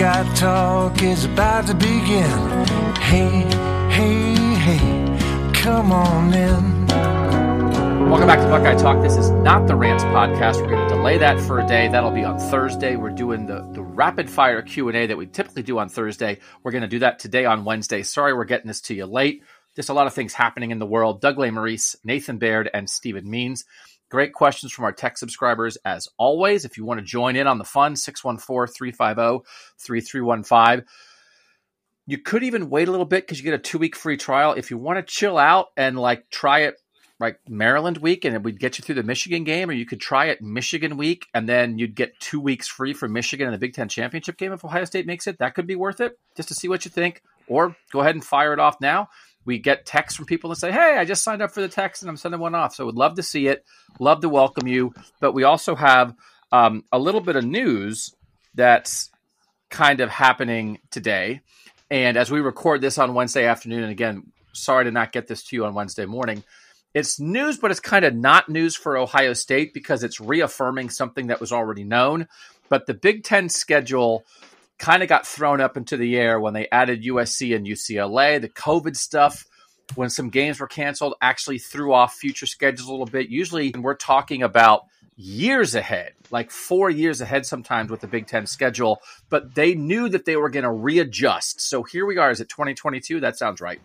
Buckeye Talk is about to begin. Hey, hey, hey, come on in. Welcome back to Buckeye Talk. This is not the Rants podcast. We're going to delay that for a day. That'll be on Thursday. We're doing the, the rapid fire Q and A that we typically do on Thursday. We're going to do that today on Wednesday. Sorry, we're getting this to you late. Just a lot of things happening in the world. Doug Lesmerises, Nathan Baird, and Stephen Means. Great questions from our tech subscribers as always. If you want to join in on the fun, 614 350 3315. You could even wait a little bit because you get a two week free trial. If you want to chill out and like try it like Maryland week and it would get you through the Michigan game, or you could try it Michigan week and then you'd get two weeks free for Michigan in the Big Ten championship game if Ohio State makes it. That could be worth it just to see what you think. Or go ahead and fire it off now. We get texts from people that say, Hey, I just signed up for the text and I'm sending one off. So would love to see it, love to welcome you. But we also have um, a little bit of news that's kind of happening today. And as we record this on Wednesday afternoon, and again, sorry to not get this to you on Wednesday morning, it's news, but it's kind of not news for Ohio State because it's reaffirming something that was already known. But the Big Ten schedule kind of got thrown up into the air when they added USC and UCLA. The COVID stuff, when some games were canceled, actually threw off future schedules a little bit. Usually, we're talking about years ahead, like four years ahead sometimes with the Big Ten schedule, but they knew that they were going to readjust. So here we are. Is it 2022? That sounds right.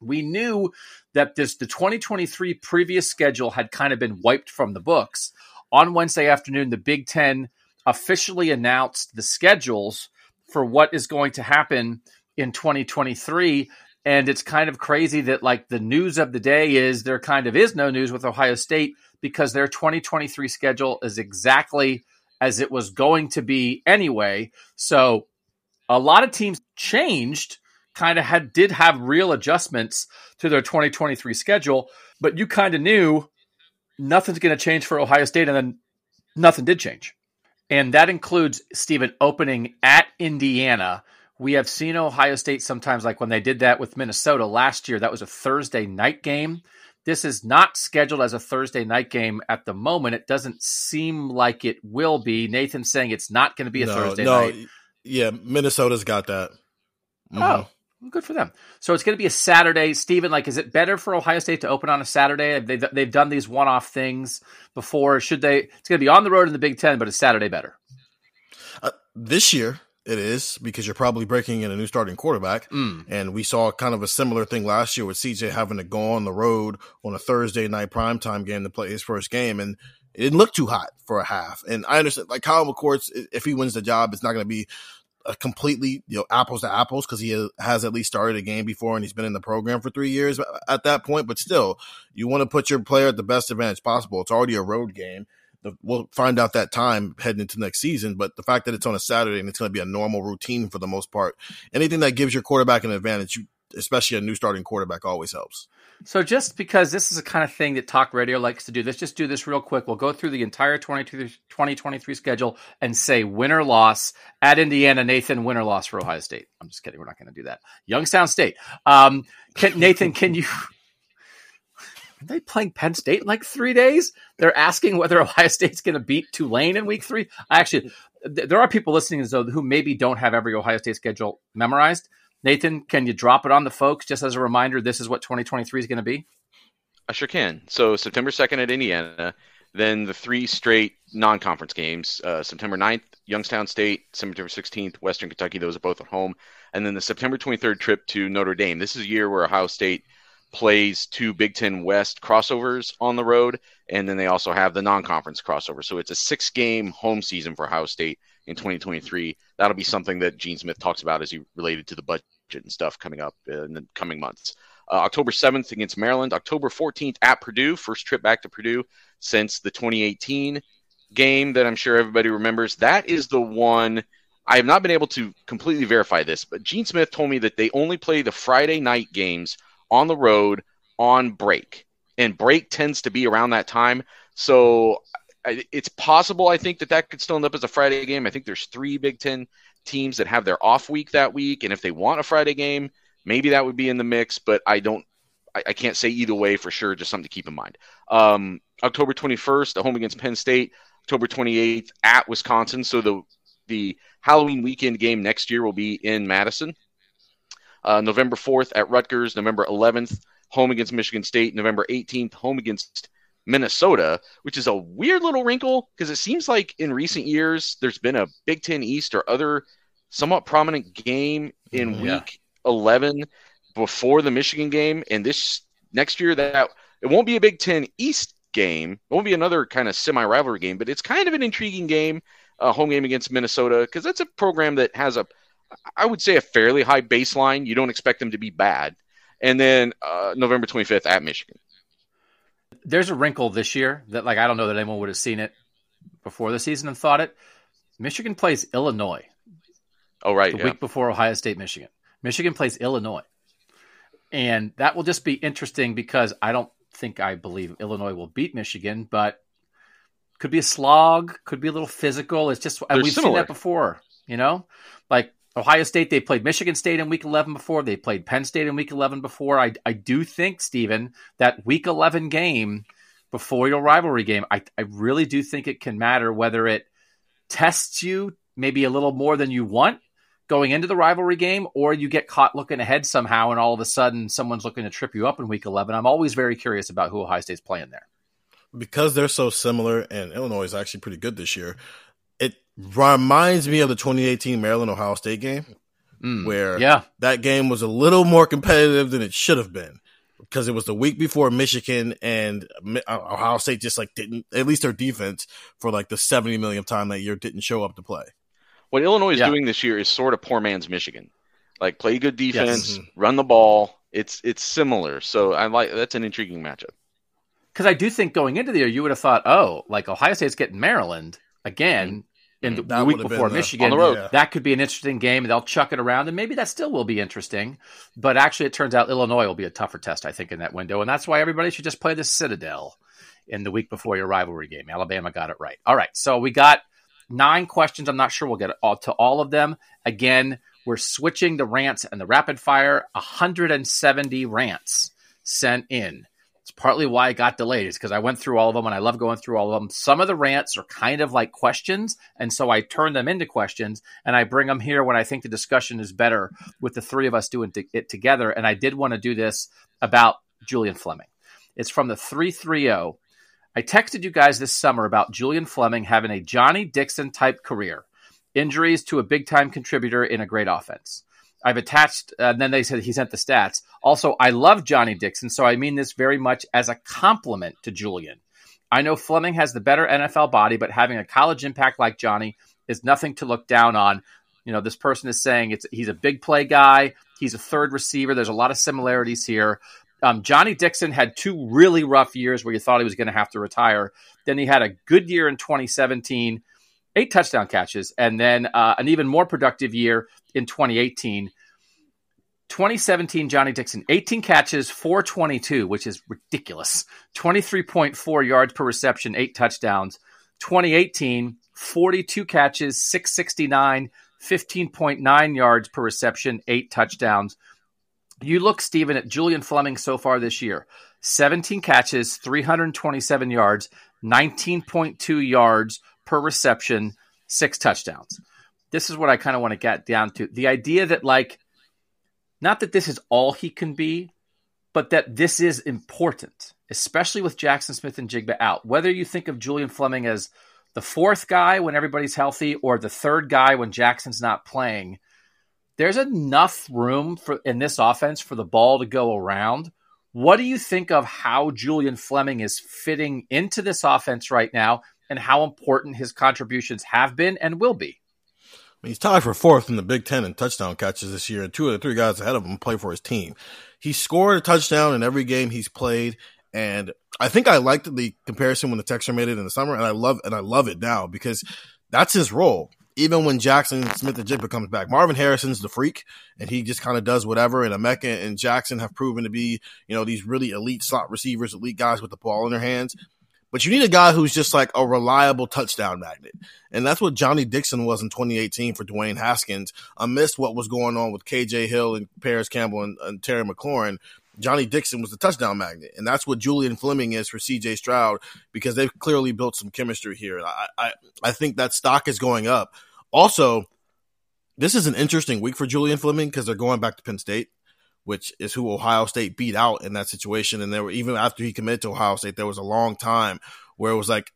We knew that this the 2023 previous schedule had kind of been wiped from the books. On Wednesday afternoon, the Big Ten officially announced the schedules for what is going to happen in 2023 and it's kind of crazy that like the news of the day is there kind of is no news with Ohio State because their 2023 schedule is exactly as it was going to be anyway. So a lot of teams changed, kind of had did have real adjustments to their 2023 schedule, but you kind of knew nothing's going to change for Ohio State and then nothing did change. And that includes Stephen opening at Indiana. We have seen Ohio State sometimes, like when they did that with Minnesota last year, that was a Thursday night game. This is not scheduled as a Thursday night game at the moment. It doesn't seem like it will be. Nathan's saying it's not going to be a no, Thursday no, night. Yeah, Minnesota's got that. Mhm. Oh, good for them. So it's going to be a Saturday. Stephen, like, is it better for Ohio State to open on a Saturday? They've, they've done these one off things before. Should they? It's going to be on the road in the Big Ten, but it's Saturday better. Uh, this year it is because you're probably breaking in a new starting quarterback, Mm. and we saw kind of a similar thing last year with CJ having to go on the road on a Thursday night primetime game to play his first game, and it didn't look too hot for a half. And I understand, like Kyle McCord's, if he wins the job, it's not going to be a completely you know apples to apples because he uh, has at least started a game before and he's been in the program for three years uh, at that point. But still, you want to put your player at the best advantage possible. It's already a road game. We'll find out that time heading into next season. But the fact that it's on a Saturday and it's going to be a normal routine for the most part, anything that gives your quarterback an advantage, especially a new starting quarterback, always helps. So just because this is the kind of thing that talk radio likes to do, let's just do this real quick. We'll go through the entire 2023 schedule and say win or loss at Indiana. Nathan, win or loss for Ohio State. I'm just kidding. We're not going to do that. Youngstown State. Um, can, Nathan, can you? Are they playing Penn State in like three days? They're asking whether Ohio State's going to beat Tulane in week three. I Actually, there are people listening though who maybe don't have every Ohio State schedule memorized. Nathan, can you drop it on the folks just as a reminder? This is what 2023 is going to be. I sure can. So September 2nd at Indiana, then the three straight non-conference games: uh, September 9th, Youngstown State; September 16th, Western Kentucky. Those are both at home, and then the September 23rd trip to Notre Dame. This is a year where Ohio State plays two Big Ten West crossovers on the road, and then they also have the non-conference crossover. So it's a six-game home season for Ohio State in 2023. That'll be something that Gene Smith talks about as he related to the budget and stuff coming up in the coming months. Uh, October 7th against Maryland. October 14th at Purdue. First trip back to Purdue since the 2018 game that I'm sure everybody remembers. That is the one. I have not been able to completely verify this, but Gene Smith told me that they only play the Friday night games on the road on break, and break tends to be around that time. So it's possible. I think that that could still end up as a Friday game. I think there's three Big Ten teams that have their off week that week, and if they want a Friday game, maybe that would be in the mix. But I don't. I, I can't say either way for sure. Just something to keep in mind. Um, October 21st, a home against Penn State. October 28th at Wisconsin. So the the Halloween weekend game next year will be in Madison. Uh, November 4th at Rutgers, November 11th, home against Michigan State, November 18th, home against Minnesota, which is a weird little wrinkle because it seems like in recent years there's been a Big Ten East or other somewhat prominent game in yeah. week 11 before the Michigan game. And this next year, that it won't be a Big Ten East game, it won't be another kind of semi rivalry game, but it's kind of an intriguing game, a home game against Minnesota, because that's a program that has a I would say a fairly high baseline. You don't expect them to be bad. And then uh, November 25th at Michigan. There's a wrinkle this year that, like, I don't know that anyone would have seen it before the season and thought it. Michigan plays Illinois. Oh, right. The yeah. week before Ohio State, Michigan. Michigan plays Illinois. And that will just be interesting because I don't think I believe Illinois will beat Michigan, but could be a slog, could be a little physical. It's just, They're we've similar. seen that before, you know? Like, Ohio State, they played Michigan State in week 11 before. They played Penn State in week 11 before. I, I do think, Stephen, that week 11 game before your rivalry game, I, I really do think it can matter whether it tests you maybe a little more than you want going into the rivalry game or you get caught looking ahead somehow and all of a sudden someone's looking to trip you up in week 11. I'm always very curious about who Ohio State's playing there. Because they're so similar and Illinois is actually pretty good this year reminds me of the 2018 Maryland Ohio State game, mm, where yeah. that game was a little more competitive than it should have been because it was the week before Michigan and uh, Ohio State just like didn't at least their defense for like the 70 millionth time that year didn't show up to play. What Illinois is yeah. doing this year is sort of poor man's Michigan. Like play good defense, yes. Mm-hmm. run the ball. It's it's similar. So I like that's an intriguing matchup. Because I do think going into the year, you would have thought, oh, like Ohio State's getting Maryland again in mm, the that week before Michigan. Yeah. That could be an interesting game. They'll chuck it around, and maybe that still will be interesting. But actually, it turns out Illinois will be a tougher test, I think, in that window, and that's why everybody should just play the Citadel in the week before your rivalry game. Alabama got it right. All right, so we got nine questions. I'm not sure we'll get all, to all of them. Again, we're switching the rants and the rapid fire. 170 rants sent in partly why it got delayed is because I went through all of them and I love going through all of them. Some of the rants are kind of like questions, and so I turn them into questions and I bring them here when I think the discussion is better with the three of us doing it together. And I did want to do this about Julian Fleming. It's from the 330. I texted you guys this summer about Julian Fleming having a Johnny Dixon type career, injuries to a big time contributor in a great offense. I've attached, uh, and then they said he sent the stats. Also, I love Johnny Dixon, so I mean this very much as a compliment to Julian. I know Fleming has the better NFL body, but having a college impact like Johnny is nothing to look down on. You know, this person is saying it's he's a big play guy. He's a third receiver. There's a lot of similarities here. Um, Johnny Dixon had two really rough years where you thought he was going to have to retire. Then he had a good year in 2017 eight touchdown catches, and then uh, an even more productive year in 2018. 2017, Johnny Dixon, 18 catches, 422, which is ridiculous. 23.4 yards per reception, eight touchdowns. 2018, 42 catches, 669, 15.9 yards per reception, eight touchdowns. You look, Stephen, at Julian Fleming so far this year 17 catches, 327 yards, 19.2 yards per reception, six touchdowns. This is what I kind of want to get down to. The idea that, like, not that this is all he can be, but that this is important, especially with Jackson Smith-Njigba out. Whether you think of Julian Fleming as the fourth guy when everybody's healthy or the third guy when Jackson's not playing, there's enough room for in this offense for the ball to go around. What do you think of how Julian Fleming is fitting into this offense right now and how important his contributions have been and will be? He's tied for fourth in the Big Ten in touchdown catches this year, and two of the three guys ahead of him play for his team. He scored a touchdown in every game he's played, and I think I liked the comparison when the Texer made it in the summer, and I love and I love it now because that's his role. Even when Jackson Smith-Njigba comes back, Marvin Harrison's the freak, and he just kind of does whatever. And Emeka and Jackson have proven to be, you know, these really elite slot receivers, elite guys with the ball in their hands. But you need a guy who's just like a reliable touchdown magnet. And that's what Johnny Dixon was in 2018 for Dwayne Haskins. Amidst what was going on with KJ Hill and Parris Campbell and, and Terry McLaurin, Johnny Dixon was the touchdown magnet. And that's what Julian Fleming is for CJ Stroud because they've clearly built some chemistry here. I, I, I think that stock is going up. Also, this is an interesting week for Julian Fleming because they're going back to Penn State which is who Ohio State beat out in that situation. And there were even after he committed to Ohio State, there was a long time where it was like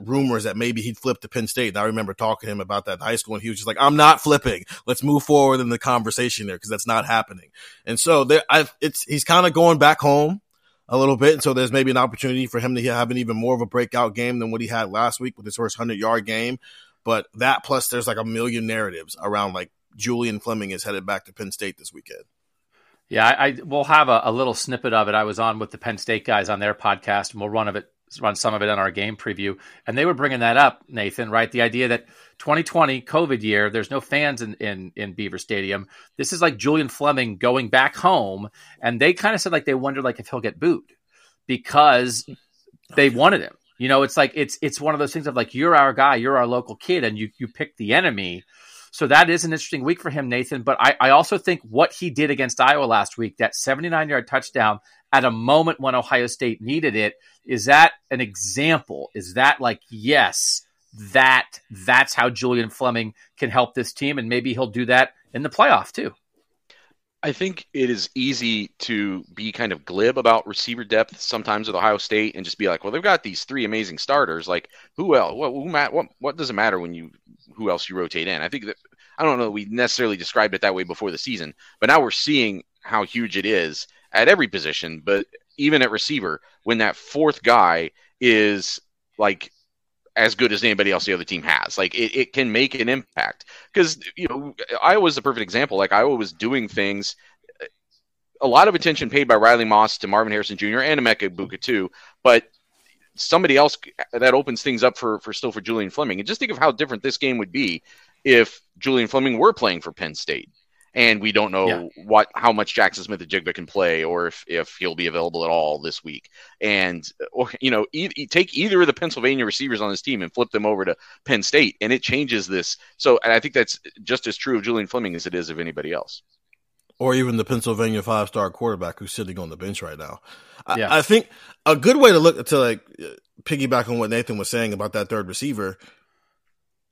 rumors that maybe he'd flip to Penn State. And I remember talking to him about that in high school, and he was just like, "I'm not flipping. Let's move forward in the conversation there because that's not happening." And so there, I, it's he's kind of going back home a little bit, and so there's maybe an opportunity for him to have an even more of a breakout game than what he had last week with his first hundred yard game. But that plus there's like a million narratives around like Julian Fleming is headed back to Penn State this weekend. Yeah, I, I will have a, a, little snippet of it. I was on with the Penn State guys on their podcast, and we'll run of it, run some of it on our game preview. And they were bringing that up, Nathan. Right, the idea that 2020 COVID year, there's no fans in in, in Beaver Stadium. This is like Julian Fleming going back home, and they kind of said like they wondered like if he'll get booed because they wanted him. You know, it's like it's it's one of those things of like you're our guy, you're our local kid, and you you pick the enemy. So that is an interesting week for him, Nathan. But I, I also think what he did against Iowa last week, that 79 yard touchdown at a moment when Ohio State needed it, is that an example? Is that like, yes, that that's how Julian Fleming can help this team, and maybe he'll do that in the playoff too. I think it is easy to be kind of glib about receiver depth sometimes with Ohio State and just be like, well, they've got these three amazing starters. Like, who else? What, who, what, what does it matter when you who else you rotate in? I think that I don't know we necessarily described it that way before the season, but now we're seeing how huge it is at every position. But even at receiver, when that fourth guy is like as good as anybody else the other team has. Like it, it can make an impact because you know Iowa's a perfect example. Like Iowa was doing things. A lot of attention paid by Riley Moss to Marvin Harrison Jr. and Emeka Egbuka too, but somebody else that opens things up for for still for Julian Fleming. And just think of how different this game would be if Julian Fleming were playing for Penn State and we don't know yeah. what how much Jackson Smith-Njigba can play, or if if he'll be available at all this week. And or you know, e- take either of the Pennsylvania receivers on this team and flip them over to Penn State, and it changes this. So, I think that's just as true of Julian Fleming as it is of anybody else. Or even the Pennsylvania five-star quarterback who's sitting on the bench right now. Yeah. I, I think a good way to look to like piggyback on what Nathan was saying about that third receiver.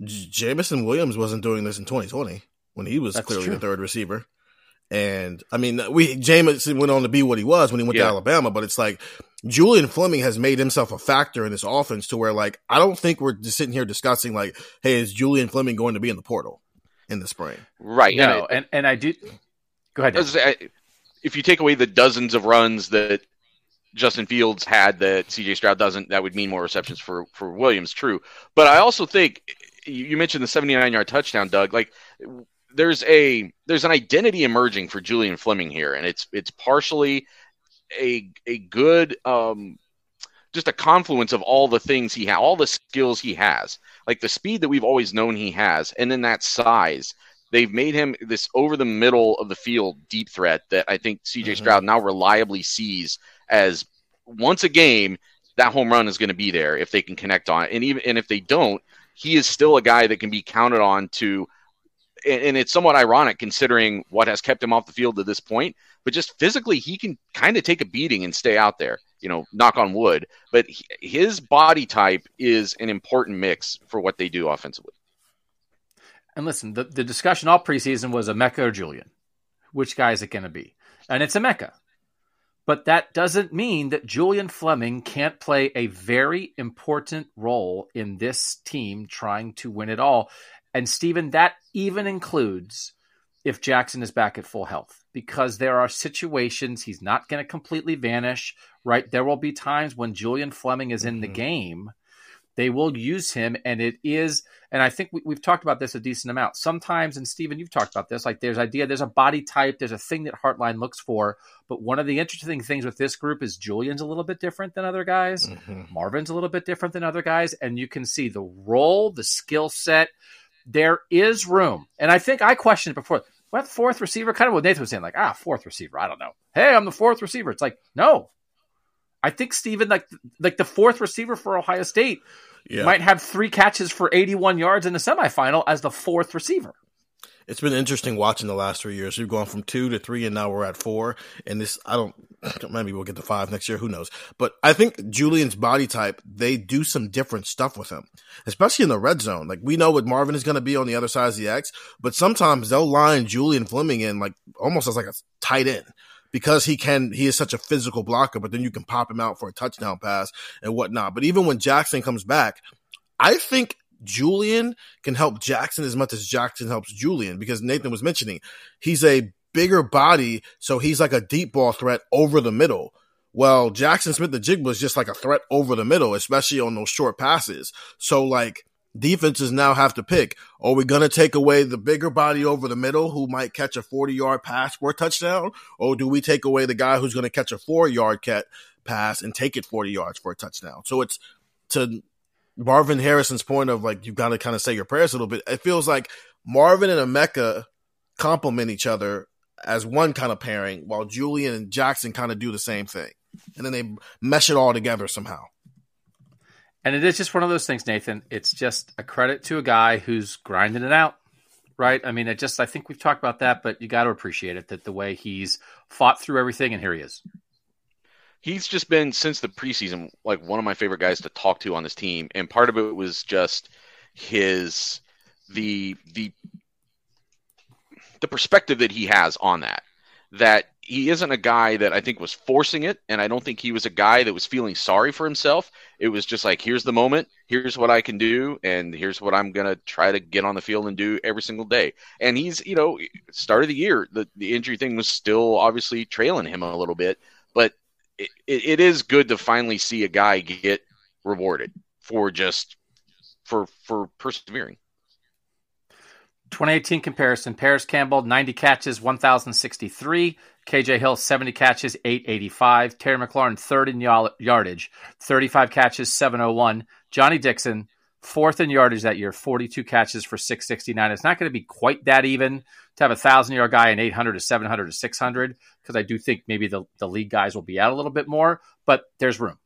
Jameson Williams wasn't doing this in 2020 when he was That's clearly true. the third receiver. And I mean, we Jameson went on to be what he was when he went yeah. to Alabama, but it's like Julian Fleming has made himself a factor in this offense to where like I don't think we're just sitting here discussing like, hey, is Julian Fleming going to be in the portal in the spring? Right. No, and and I do. Go ahead. If you take away the dozens of runs that Justin Fields had that CJ Stroud doesn't, that would mean more receptions for for Williams. True, but I also think you mentioned the 79 yard touchdown, Doug. Like there's a there's an identity emerging for Julian Fleming here, and it's it's partially a a good um, just a confluence of all the things he has, all the skills he has, like the speed that we've always known he has, and then that size. They've made him this over the middle of the field deep threat that I think CJ mm-hmm. Stroud now reliably sees as once a game that home run is going to be there if they can connect on it, and even and if they don't, he is still a guy that can be counted on to and, it's somewhat ironic considering what has kept him off the field to this point. But just physically, he can kind of take a beating and stay out there. You know, knock on wood. But he, his body type is an important mix for what they do offensively. And listen, the, the discussion all preseason was Emeka or Julian. which guy is it going to be? And it's Emeka. But that doesn't mean that Julian Fleming can't play a very important role in this team trying to win it all. And Stephen, that even includes if Jackson is back at full health, because there are situations he's not going to completely vanish, right? There will be times when Julian Fleming is in mm-hmm. the game they will use him, and it is. And I think we, have talked about this a decent amount. Sometimes, and Stephen, you've talked about this. Like, there's idea, there's a body type, there's a thing that Hartline looks for. But one of the interesting things with this group is Julian's a little bit different than other guys. Mm-hmm. Marvin's a little bit different than other guys, and you can see the role, the skill set. There is room, and I think I questioned it before. What fourth receiver? Kind of what Nathan was saying, like ah, fourth receiver. I don't know. Hey, I'm the fourth receiver. It's like no, I think Stephen, like like the fourth receiver for Ohio State, yeah. might have three catches for 81 yards in the semifinal as the fourth receiver. It's been interesting watching the last three years. We've gone from two to three, and now we're at four. And this, I don't, maybe we'll get to five next year. Who knows? But I think Julian's body type, they do some different stuff with him, especially in the red zone. Like we know what Marvin is going to be on the other side of the X, but sometimes they'll line Julian Fleming in like almost as like a tight end because he can, he is such a physical blocker, but then you can pop him out for a touchdown pass and whatnot. But even when Jackson comes back, I think Julian can help Jackson as much as Jackson helps Julian because Nathan was mentioning he's a bigger body, so he's like a deep ball threat over the middle. Well, Jackson Smith-Njigba was just like a threat over the middle, especially on those short passes. So like defenses now have to pick. Are we going to take away the bigger body over the middle who might catch a 40 yard pass for a touchdown? Or do we take away the guy who's going to catch a four yard cat pass and take it 40 yards for a touchdown? So it's to Marvin Harrison's point of like, you've got to kind of say your prayers a little bit. It feels like Marvin and Emeka complement each other as one kind of pairing while Julian and Jackson kind of do the same thing. And then they mesh it all together somehow. And it is just one of those things, Nathan. It's just a credit to a guy who's grinding it out, right? I mean, it just, I think we've talked about that, but you got to appreciate it that the way he's fought through everything, and here he is. He's just been, since the preseason, like one of my favorite guys to talk to on this team. And part of it was just his, the, the, the perspective that he has on that. That he isn't a guy that I think was forcing it, and I don't think he was a guy that was feeling sorry for himself. It was just like, here's the moment, here's what I can do, and here's what I'm gonna try to get on the field and do every single day. And he's, you know, start of the year, the the injury thing was still obviously trailing him a little bit, but it, it, is good to finally see a guy get rewarded for just for for persevering. 2018 comparison: Parris Campbell, 90 catches, 1,063. KJ Hill, 70 catches, 885. Terry McLaurin, third in yardage, 35 catches, 701. Johnny Dixon, fourth in yardage that year, 42 catches for 669. It's not going to be quite that even to have a thousand yard guy and 800 to 700 to 600 because I do think maybe the, the league guys will be out a little bit more, but there's room.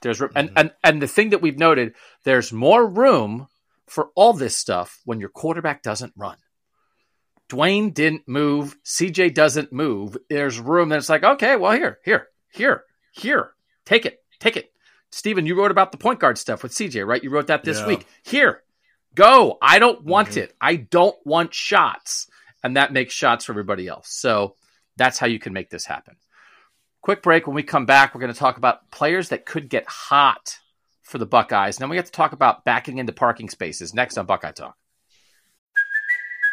There's room. Mm-hmm. And, and, and the thing that we've noted, there's more room for all this stuff when your quarterback doesn't run. Dwayne didn't move. CJ doesn't move. There's room. Then it's like, okay, well, here, here, here, here. Take it. Take it. Steven, you wrote about the point guard stuff with CJ, right? You wrote that this yeah. week. Here, go. I don't want mm-hmm. it. I don't want shots. And that makes shots for everybody else. So that's how you can make this happen. Quick break. When we come back, we're going to talk about players that could get hot for the Buckeyes. And then we have to talk about backing into parking spaces next on Buckeye Talk.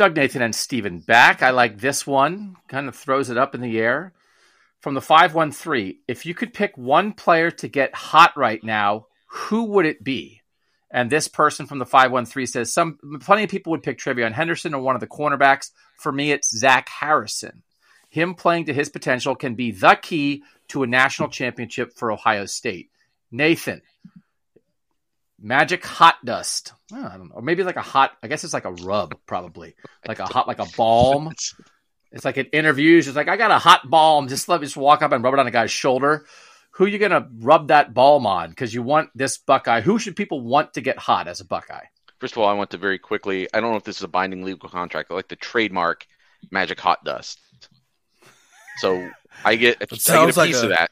Doug Nathan and Steven back. I like this one. Kind of throws it up in the air. From the 513, if you could pick one player to get hot right now, who would it be? And this person from the 513 says some plenty of people would pick TreVeyon Henderson or one of the cornerbacks. For me, it's Zach Harrison. Him playing to his potential can be the key to a national championship for Ohio State. Nathan, magic hot dust. Oh, I don't know. Or maybe like a hot, I guess it's like a rub, probably. Like a hot, like a balm. It's like it interviews. It's like, I got a hot balm. Just let me just walk up and rub it on a guy's shoulder. Who you going to rub that balm on? Because you want this Buckeye. Who should people want to get hot as a Buckeye? First of all, I want to very quickly. I don't know if this is a binding legal contract. I like the trademark Magic Hot Dust. So I get, I get a piece like a- of that.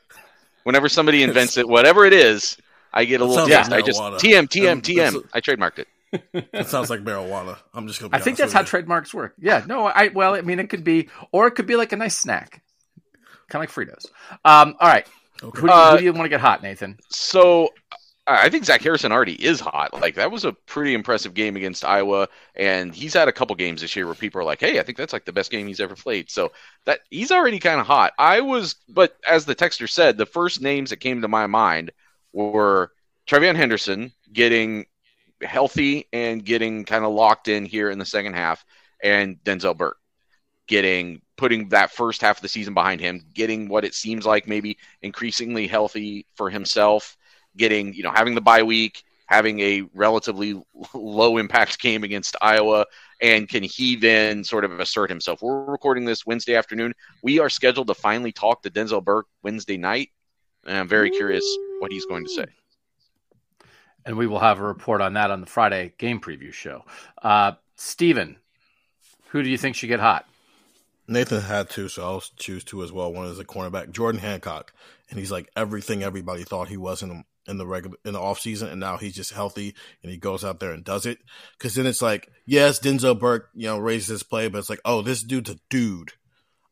Whenever somebody invents it, whatever it is, I get a little sounds taste. like I just marijuana. TM TM TM. that's- I trademarked it. That sounds like marijuana. I'm just gonna. Be I think that's how you. trademarks work. Yeah, no, I well, I mean, it could be, or it could be like a nice snack, kind of like Fritos. Um, all right, who, do you, Uh, who do you want to get hot, Nathan? So I I think Zach Harrison already is hot. Like that was a pretty impressive game against Iowa, and he's had a couple games this year where people are like, "Hey, I think that's like the best game he's ever played." So that he's already kind of hot. I was, but as the texter said, the first names that came to my mind were TreVeyon Henderson getting healthy and getting kind of locked in here in the second half, and Denzel Burke getting putting that first half of the season behind him, getting what it seems like maybe increasingly healthy for himself, getting you know having the bye week, having a relatively low impact game against Iowa, and can he then sort of assert himself? We're recording this Wednesday afternoon. We are scheduled to finally talk to Denzel Burke Wednesday night, and I'm very curious what he's going to say. And we will have a report on that on the Friday game preview show. Uh, Steven, who do you think should get hot? Nathan had two, so I'll choose two as well. One is a cornerback, Jordan Hancock, and he's like everything everybody thought he was in in the regular in the off season, and now he's just healthy and he goes out there and does it. Because then it's like, yes, Denzel Burke, you know, raises his play, but it's like, oh, this dude's a dude.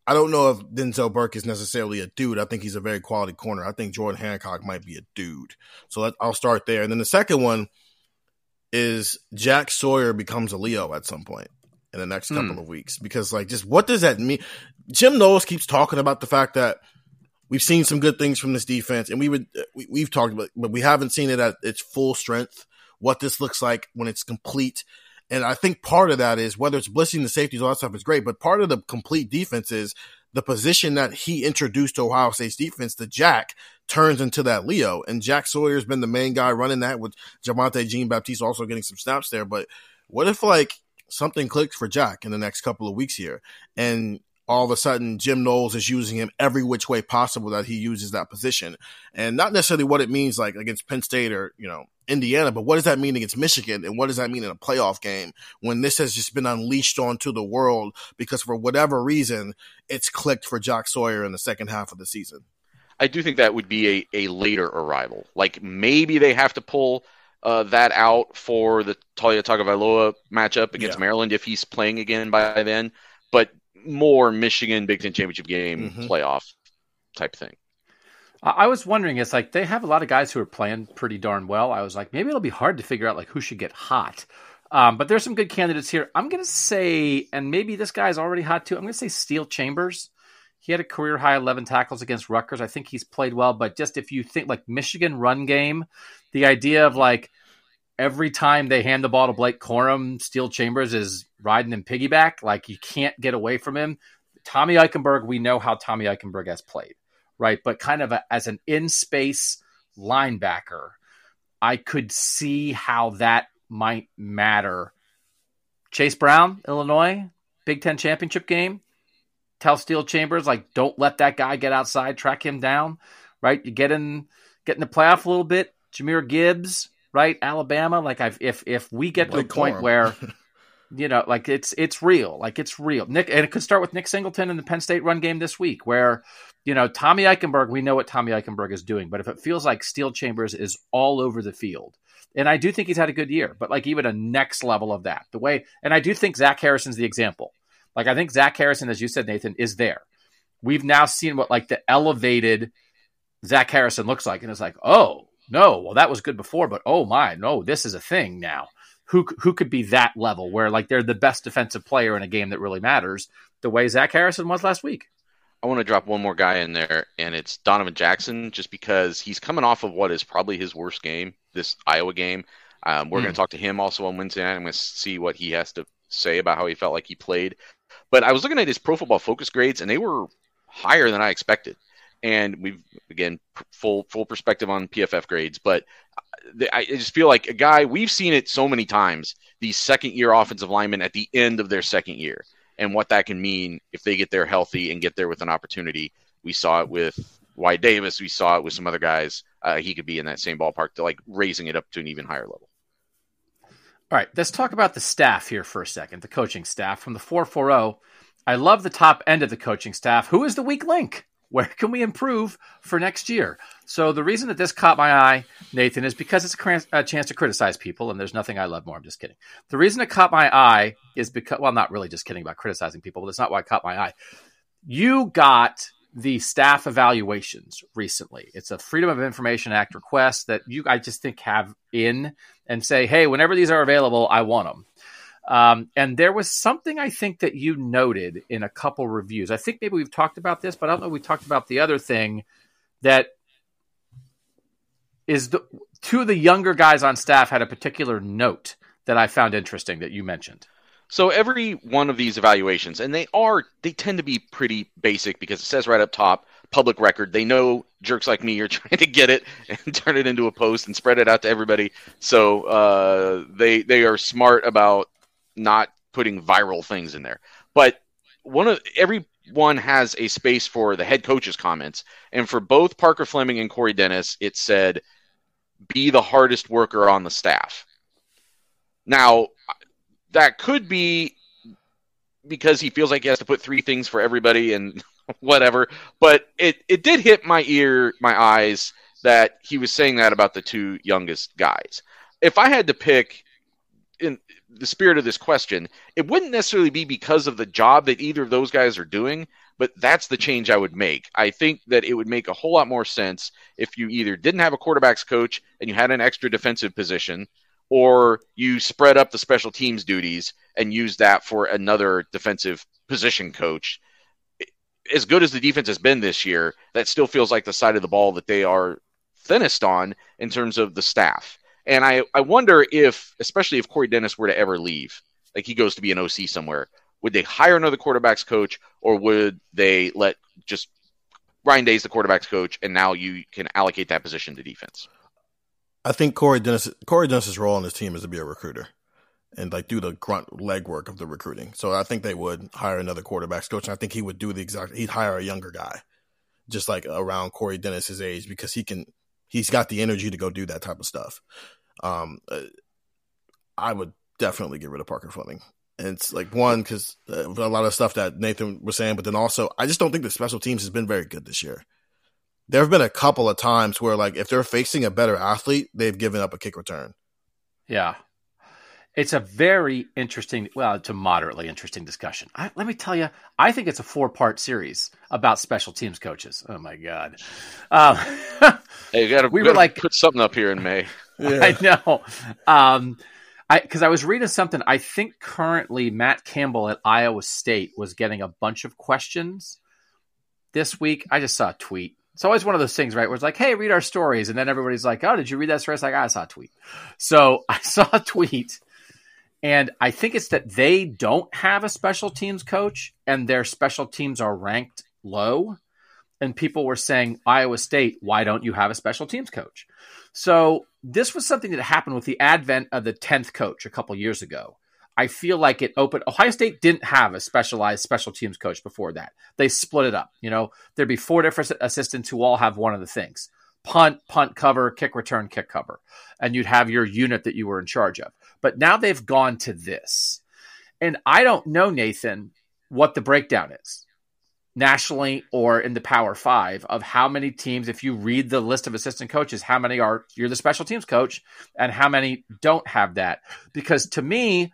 I don't know if Denzel Burke is necessarily a dude. I think he's a very quality corner. I think Jordan Hancock might be a dude. So I'll start there, and then the second one is Jack Sawyer becomes a Leo at some point in the next couple Hmm. of weeks because like just what does that mean? Jim Knowles keeps talking about the fact that we've seen some good things from this defense, and we would we, we've talked about, but we haven't seen it at its full strength. What this looks like when it's complete, and I think part of that is whether it's blitzing the safeties, all that stuff is great, but part of the complete defense is the position that he introduced to Ohio State's defense, the Jack, turns into that Leo, and Jack Sawyer's been the main guy running that with Javontae Jean-Baptiste also getting some snaps there. But what if like something clicks for Jack in the next couple of weeks here, and all of a sudden Jim Knowles is using him every which way possible that he uses that position, and not necessarily what it means like against Penn State or you know Indiana, but what does that mean against Michigan, and what does that mean in a playoff game when this has just been unleashed onto the world because for whatever reason it's clicked for Jack Sawyer in the second half of the season. I do think that would be a, a later arrival. Like maybe they have to pull uh, that out for the Taulia Tagovailoa matchup against Yeah. Maryland if he's playing again by then, but more Michigan Big Ten championship game Mhm. playoff type thing. I I was wondering, it's like they have a lot of guys who are playing pretty darn well. I was like, maybe it'll be hard to figure out like who should get hot. Um, but there's some good candidates here. I'm gonna say, and maybe this guy's already hot too. I'm gonna say Steele Chambers. He had a career high 11 tackles against Rutgers. I think he's played well, but just if you think like Michigan run game, the idea of like every time they hand the ball to Blake Corum, Steele Chambers is riding in piggyback. Like you can't get away from him. Tommy Eichenberg, we know how Tommy Eichenberg has played, right? But kind of a, as an in space linebacker, I could see how that might matter. Chase Brown, Illinois, Big Ten championship game. Tell Steele Chambers like, don't let that guy get outside, track him down, right? You get in, get in the playoff a little bit. Jahmyr Gibbs, right? Alabama, like I've if if we get Blake to a point Corum. where you know, like it's it's real, like it's real. Nick, and it could start with Nick Singleton in the Penn State run game this week, where you know Tommy Eichenberg. We know what Tommy Eichenberg is doing, but if it feels like Steele Chambers is all over the field, and I do think he's had a good year, but like even a next level of that, the way, and I do think Zach Harrison's the example. Like I think Zach Harrison, as you said, Nathan, is there. We've now seen what like the elevated Zach Harrison looks like, and it's like, oh no, well that was good before, but oh my, no, this is a thing now. who who could be that level where like they're the best defensive player in a game that really matters, the way Zach Harrison was last week. I want to drop one more guy in there, and it's Donovan Jackson, just because he's coming off of what is probably his worst game, this Iowa game. Um, we're mm. going to talk to him also on Wednesday night. I'm going to see what he has to say about how he felt like he played. But I was looking at his Pro Football Focus grades, and they were higher than I expected. And we've again full full perspective on PFF grades, but I just feel like a guy we've seen it so many times. These second year offensive linemen at the end of their second year, and what that can mean if they get there healthy and get there with an opportunity. We saw it with Wyatt Davis. We saw it with some other guys. Uh, he could be in that same ballpark to like raising it up to an even higher level. All right, let's talk about the staff here for a second, the coaching staff from the 440. I love the top end of the coaching staff. Who is the weak link? Where can we improve for next year? So, the reason that this caught my eye, Nathan, is because it's a, chance to criticize people, and there's nothing I love more. I'm just kidding. The reason it caught my eye is because, well, I'm not really just kidding about criticizing people, but it's not why it caught my eye. You got the staff evaluations recently. It's a Freedom of Information Act request that you, I just think, have in and say, hey, whenever these are available, I want them. Um, and there was something I think that you noted in a couple reviews. I think maybe we've talked about this, but I don't know. We talked about the other thing that is the two of the younger guys on staff had a particular note that I found interesting that you mentioned. So every one of these evaluations, and they are, they tend to be pretty basic because it says right up top, public record. They know jerks like me are trying to get it and turn it into a post and spread it out to everybody. So uh, they they are smart about not putting viral things in there. But one of everyone has a space for the head coach's comments, and for both Parker Fleming and Corey Dennis, it said, "Be the hardest worker on the staff." Now that could be because he feels like he has to put three things for everybody and whatever. But it, it did hit my ear, my eyes, that he was saying that about the two youngest guys. If I had to pick in the spirit of this question, it wouldn't necessarily be because of the job that either of those guys are doing, but that's the change I would make. I think that it would make a whole lot more sense if you either didn't have a quarterbacks coach and you had an extra defensive position or you spread up the special teams duties and use that for another defensive position coach. As good as the defense has been this year, that still feels like the side of the ball that they are thinnest on in terms of the staff. And I, I wonder if, especially if Corey Dennis were to ever leave, like he goes to be an OC somewhere, would they hire another quarterbacks coach or would they let just Ryan Day's the quarterbacks coach and now you can allocate that position to defense? I think Corey Dennis Corey Dennis's role on this team is to be a recruiter and like do the grunt legwork of the recruiting. So I think they would hire another quarterbacks coach. And I think he would do the exact. He'd hire a younger guy, just like around Corey Dennis's age, because he can. He's got the energy to go do that type of stuff. Um, uh, I would definitely get rid of Parker Fleming. And it's like one because uh, a lot of stuff that Nathan was saying, but then also I just don't think the special teams has been very good this year there have been a couple of times where like if they're facing a better athlete, they've given up a kick return. Yeah. It's a very interesting, well, it's a moderately interesting discussion. I, let me tell you, I think it's a four part series about special teams coaches. Oh my god! Um, hey, you gotta, we were like put something up here in May. Yeah. I know. Um, I because I was reading something. I think currently Matt Campbell at Iowa State was getting a bunch of questions this week. I just saw a tweet it's always one of those things, right? Where it's like, hey, read our stories. And then everybody's like, oh, did you read that story? It's like, I saw a tweet. So I saw a tweet. And I think it's that they don't have a special teams coach and their special teams are ranked low. And people were saying, Iowa State, why don't you have a special teams coach? So this was something that happened with the advent of the 10th coach a couple years ago. I feel like it opened. Ohio State didn't have a specialized special teams coach before that. They split it up. You know, there'd be four different assistants who all have one of the things punt, punt cover, kick return, kick cover. And you'd have your unit that you were in charge of. But now they've gone to this. And I don't know, Nathan, what the breakdown is nationally or in the Power Five of how many teams, if you read the list of assistant coaches, how many are you're the special teams coach and how many don't have that. Because to me,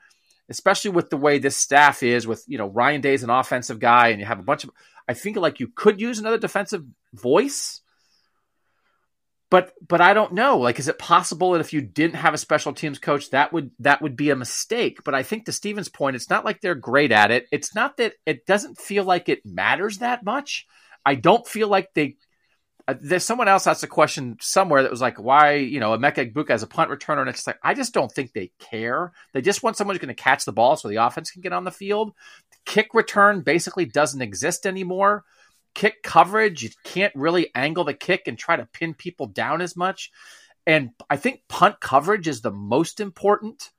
especially with the way this staff is with, you know, Ryan Day's an offensive guy and you have a bunch of, I think like you could use another defensive voice, but but I don't know. Like, is it possible that if you didn't have a special teams coach, that would that would be a mistake? But I think to Steven's point, it's not like they're great at it. It's not that it doesn't feel like it matters that much. I don't feel like they. Uh, there's someone else asked a question somewhere that was like, why, you know, Emeka Egbuka as a punt returner, and it's like I just don't think they care. They just want someone who's going to catch the ball so the offense can get on the field. Kick return basically doesn't exist anymore kick coverage. You can't really angle the kick and try to pin people down as much. And I think punt coverage is the most important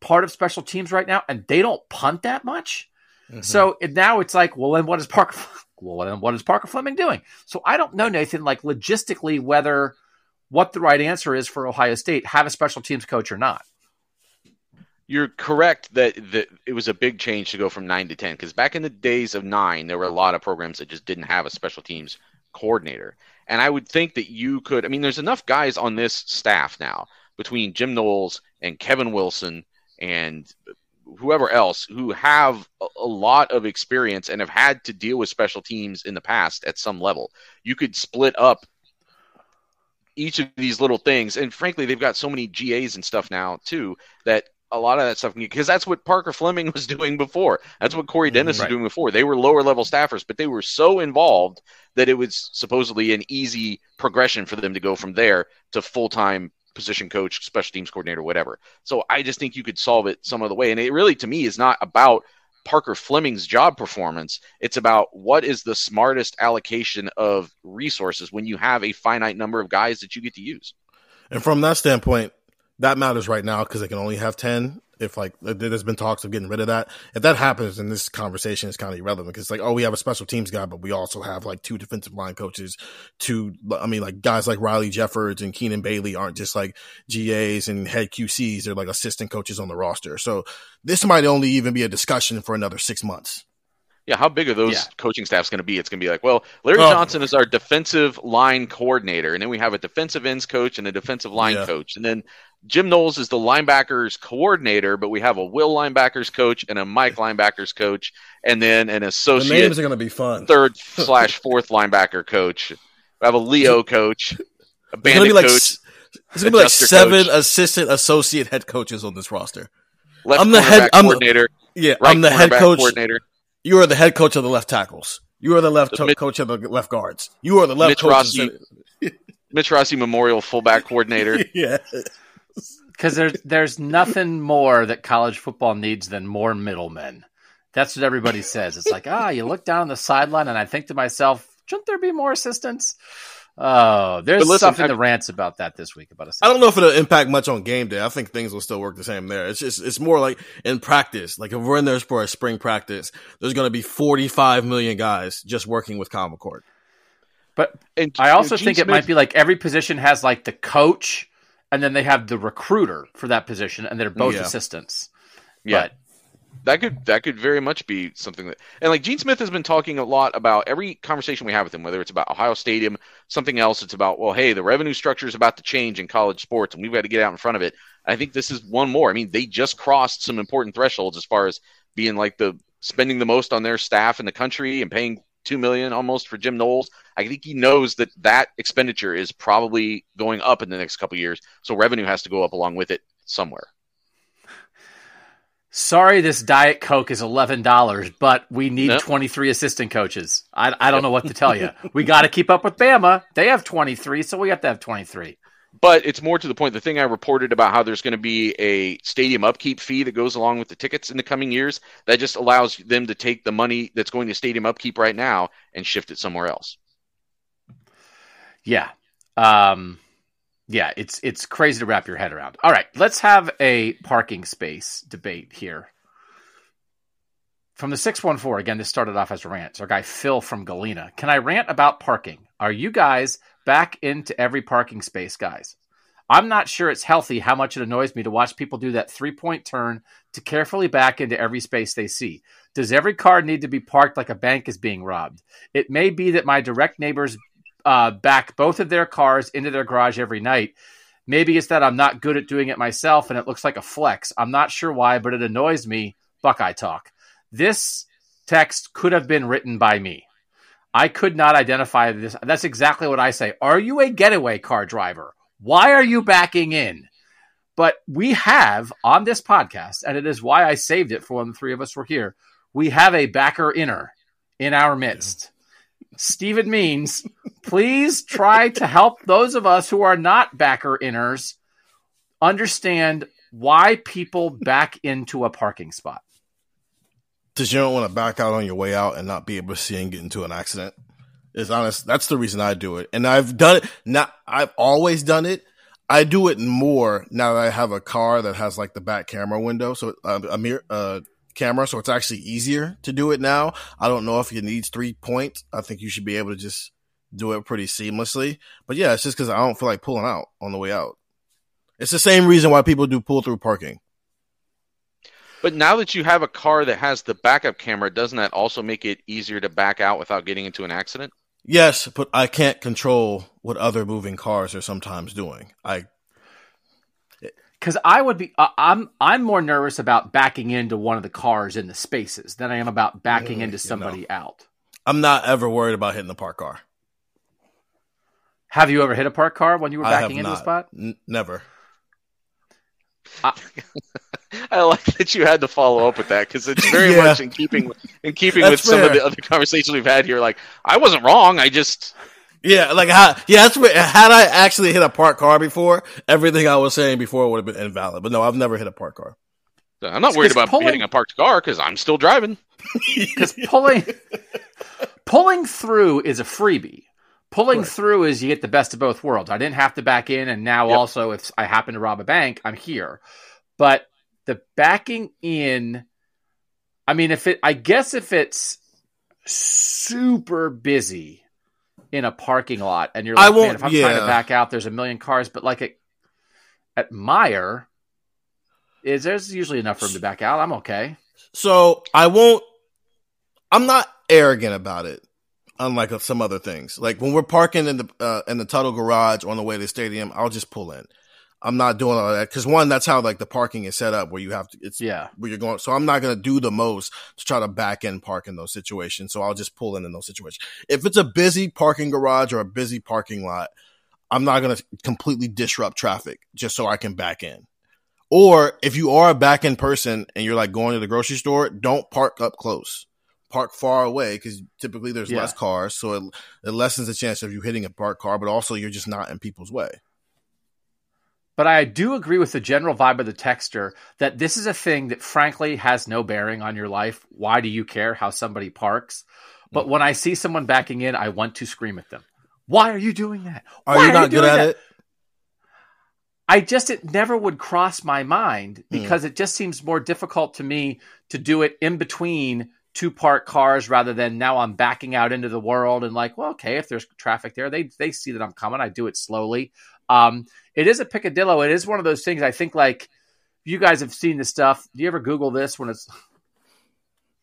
part of special teams right now, and they don't punt that much. Mm-hmm. So now it's like, well, then what is Parker? Well, then what is Parker Fleming doing? So I don't know, Nathan, like logistically, whether what the right answer is for Ohio State, have a special teams coach or not you're correct that, it was a big change to go from nine to ten because back in the days of nine, there were a lot of programs that just didn't have a special teams coordinator. And I would think that you could. I mean, there's enough guys on this staff now between Jim Knowles and Kevin Wilson and whoever else who have a lot of experience and have had to deal with special teams in the past at some level. You could split up each of these little things. And frankly, they've got so many GAs and stuff now too that a lot of that stuff because that's what Parker Fleming was doing before. That's what Corey mm-hmm. Dennis right. was doing before. They were lower level staffers, but they were so involved that it was supposedly an easy progression for them to go from there to full time position coach, special teams coordinator, whatever. So I just think you could solve it some other way. And it really, to me, is not about Parker Fleming's job performance. It's about what is the smartest allocation of resources when you have a finite number of guys that you get to use. And from that standpoint, that matters right now because they can only have 10 if like there's been talks of getting rid of that. If that happens then this conversation is kind of irrelevant because like oh we have a special teams guy but we also have like two defensive line coaches two i mean like guys like riley jeffords and keenan bailey aren't just like gas and head qcs they're like assistant coaches on the roster. So this might only even be a discussion for another six months yeah, how big are those yeah. coaching staffs going to be? It's going to be like, well, Larry oh. Johnson is our defensive line coordinator, and then we have a defensive ends coach and a defensive line yeah. coach, and then Jim Knowles is the linebackers coordinator, but we have a Will linebackers coach and a Mike linebackers coach, and then an associate. The names are going to be fun. Third slash fourth linebacker coach. We have a Leo coach, a bandit like, coach. It's going to be like seven coach. assistant associate head coaches on this roster. Left I'm the head I'm coordinator. The, yeah, right I'm the head coach. Coordinator. You are the head coach of the left tackles. You are the left the to- coach of the left guards. You are the left Mitch coach. Rossi, Mitch Rossi Memorial fullback coordinator. yeah because there's there's nothing more that college football needs than more middlemen. That's what everybody says. It's like, ah, you look down on the sideline, and I think to myself, shouldn't there be more assistants? Oh, there's listen, stuff in I, the rants about that this week about I don't know if it'll impact much on game day. I think things will still work the same there. It's just it's more like in practice. Like if we're in there for a spring practice, there's going to be 45 million guys just working with Kyle McCord. But and, I also think Smith, it might be like every position has like the coach and then they have the recruiter for that position, and they're both yeah. assistants. Yeah. But, that could that could very much be something that and like Gene Smith has been talking a lot about every conversation we have with him, whether it's about Ohio Stadium, something else, it's about well, hey, the revenue structure is about to change in college sports, and we've got to get out in front of it. I think this is one more. I mean, they just crossed some important thresholds as far as being like the spending the most on their staff in the country and paying two million almost for Jim Knowles. I think he knows that that expenditure is probably going up in the next couple years, so revenue has to go up along with it somewhere. Sorry, this Diet Coke is eleven dollars, but we need nope. twenty three assistant coaches. I, I don't know what to tell you. we got to keep up with Bama. They have twenty three, so we have to have twenty three. But it's more to the point. The thing I reported about how there's going to be a stadium upkeep fee that goes along with the tickets in the coming years, that just allows them to take the money that's going to stadium upkeep right now and shift it somewhere else. Yeah. Um, yeah, it's it's crazy to wrap your head around. All right, let's have a parking space debate here. From the 614, again, this started off as a rant. Our guy Phil from Galena. Can I rant about parking? Are you guys back into every parking space, guys. I'm not sure it's healthy how much it annoys me to watch people do that three point turn to carefully back into every space they see. Does every car need to be parked like a bank is being robbed? It may be that my direct neighbors uh, back both of their cars into their garage every night. Maybe it's that I'm not good at doing it myself and it looks like a flex. I'm not sure why, but it annoys me. Buckeye talk. This text could have been written by me. I could not identify this. That's exactly what I say. Are you a getaway car driver? Why are you backing in? But we have on this podcast, and it is why I saved it for when the three of us were here. We have a backer inner in our midst. Stephen Means, please try to help those of us who are not backer inners understand why people back into a parking spot. Because you don't want to back out on your way out and not be able to see and get into an accident. Is honest. That's the reason I do it, and I've done it. Not. I've always done it. I do it more now that I have a car that has like the back camera window, so uh, a mirror uh, camera, so it's actually easier to do it now. I don't know if you need three points. I think you should be able to just do it pretty seamlessly. But yeah, it's just because I don't feel like pulling out on the way out. It's the same reason why people do pull through parking. But now that you have a car that has the backup camera, doesn't that also make it easier to back out without getting into an accident? Yes, but I can't control what other moving cars are sometimes doing. I because I would be uh, I'm I'm more nervous about backing into one of the cars in the spaces than I am about backing into you somebody know. out. I'm not ever worried about hitting the park car. Have you ever hit a parked car when you were I have backing into not. a spot? N- never. I like that you had to follow up with that because it's very Yeah. much in keeping in keeping That's with some of the other conversations we've had here. Like, I wasn't wrong. I just Yeah, like how, yeah, that's what, had I actually hit a parked car before, everything I was saying before would have been invalid. But no, I've never hit a parked car. I'm not worried about pulling- hitting a parked car because I'm still driving. Because pulling pulling through is a freebie. Pulling through is you get the best of both worlds. I didn't have to back in, and now Yep. also if I happen to rob a bank, I'm here. But the backing in, I mean, if it, I guess if it's super busy in a parking lot, and you're like, man, won't- if I'm trying to back out, there's a million cars. But like at, at Meijer, is there's usually enough room to back out. I'm okay. So I won't, I'm not arrogant about it. Unlike some other things, like when we're parking in the uh, in the Tuttle garage on the way to the stadium, I'll just pull in. I'm not doing all that because one, that's how like the parking is set up, where you have to. It's Yeah. where you're going. So I'm not going to do the most to try to back end park in those situations. So I'll just pull in in those situations. If it's a busy parking garage or a busy parking lot, I'm not going to completely disrupt traffic just so I can back in. Or if you are a back end person and you're like going to the grocery store, don't park up close. Park far away because typically there's Yeah. less cars, so it, it lessens the chance of you hitting a parked car. But also, you're just not in people's way. But I do agree with the general vibe of the texter that this is a thing that frankly has no bearing on your life. Why do you care how somebody parks? But Mm. when I see someone backing in, I want to scream at them. Why are you doing that? Are Why you not good at that?" it? I just it never would cross my mind Hmm. because it just seems more difficult to me to do it in between two parked cars rather than now I'm backing out into the world and like, well, okay, if there's traffic there, they they see that I'm coming. I do it slowly. Um, it is a picadillo. It is one of those things. I think like you guys have seen this stuff. Do you ever Google this when it's?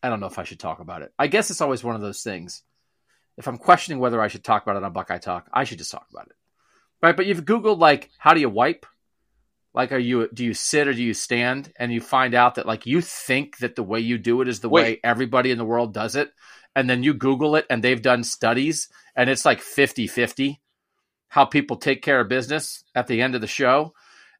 I don't know if I should talk about it. I guess it's always one of those things. If I'm questioning whether I should talk about it on Buckeye Talk, I should just talk about it, right? But you've Googled like how do you wipe? Like, are you do you sit or do you stand? And you find out that like you think that the way you do it is the way everybody in the world does it, and then you Google it, and they've done studies, and it's like 50-50 how people take care of business at the end of the show.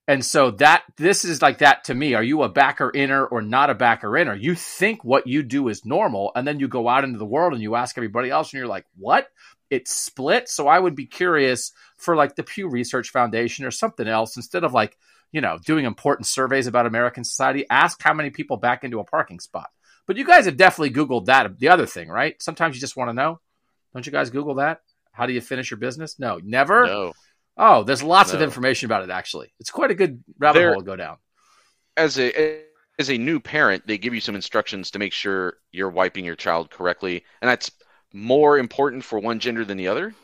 And so that this is like that to me. Are you a backer inner or not a backer inner? You think what you do is normal, and then you go out into the world and you ask everybody else, and you're like, what? It's split. So I would be curious for like the Pew Research Foundation or something else instead of like, you know, doing important surveys about American society, ask how many people back into a parking spot. But you guys have definitely Googled that, the other thing, right? Sometimes you just want to know. Don't you guys Google that? How do you finish your business? No, never. No. Oh, there's lots of information about it. Actually, it's quite a good rabbit There- hole to go down. As a as a new parent, they give you some instructions to make sure you're wiping your child correctly, and that's more important for one gender than the other.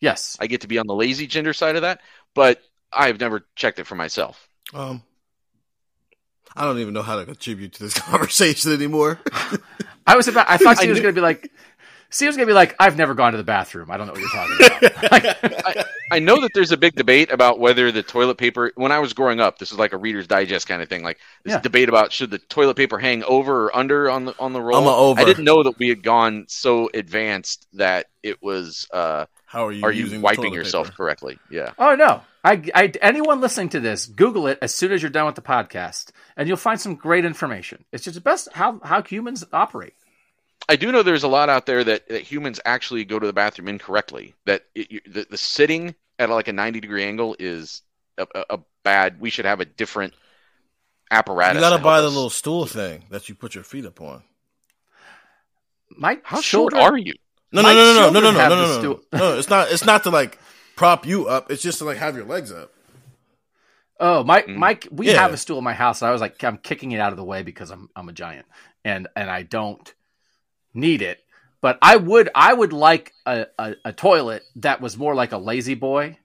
Yes, I get to be on the lazy gender side of that, but I've never checked it for myself. Um, I don't even know how to contribute to this conversation anymore. I was about. I thought she I was going to be like. Steve's gonna be like, I've never gone to the bathroom. I don't know what you're talking about. Like, I, I know that there's a big debate about whether the toilet paper. When I was growing up, this is like a Reader's Digest kind of thing. Like this Yeah. debate about should the toilet paper hang over or under on the on the roll. I'm a over. I didn't know that we had gone so advanced that it was. Uh, How are you? are you using the wiping yourself paper? correctly? Yeah. oh no, I, I, anyone listening to this, Google it as soon as you're done with the podcast, and you'll find some great information. It's just the best how how humans operate. I do know there's a lot out there that, that humans actually go to the bathroom incorrectly. That it, you, the, the sitting at like a 90 degree angle is a, a, a bad. We should have a different apparatus. You gotta to buy help the us. little stool thing that you put your feet up on. My How short are you? No, no, no, no, no, no, no, no, no, no, no. No, it's not. It's not to like prop you up. It's just to like have your legs up. Oh, my Mm. Mike, we Yeah. have a stool in my house. And I was like, I'm kicking it out of the way because I'm I'm a giant and and I don't need it. But I would I would like a, a, a toilet that was more like a lazy boy.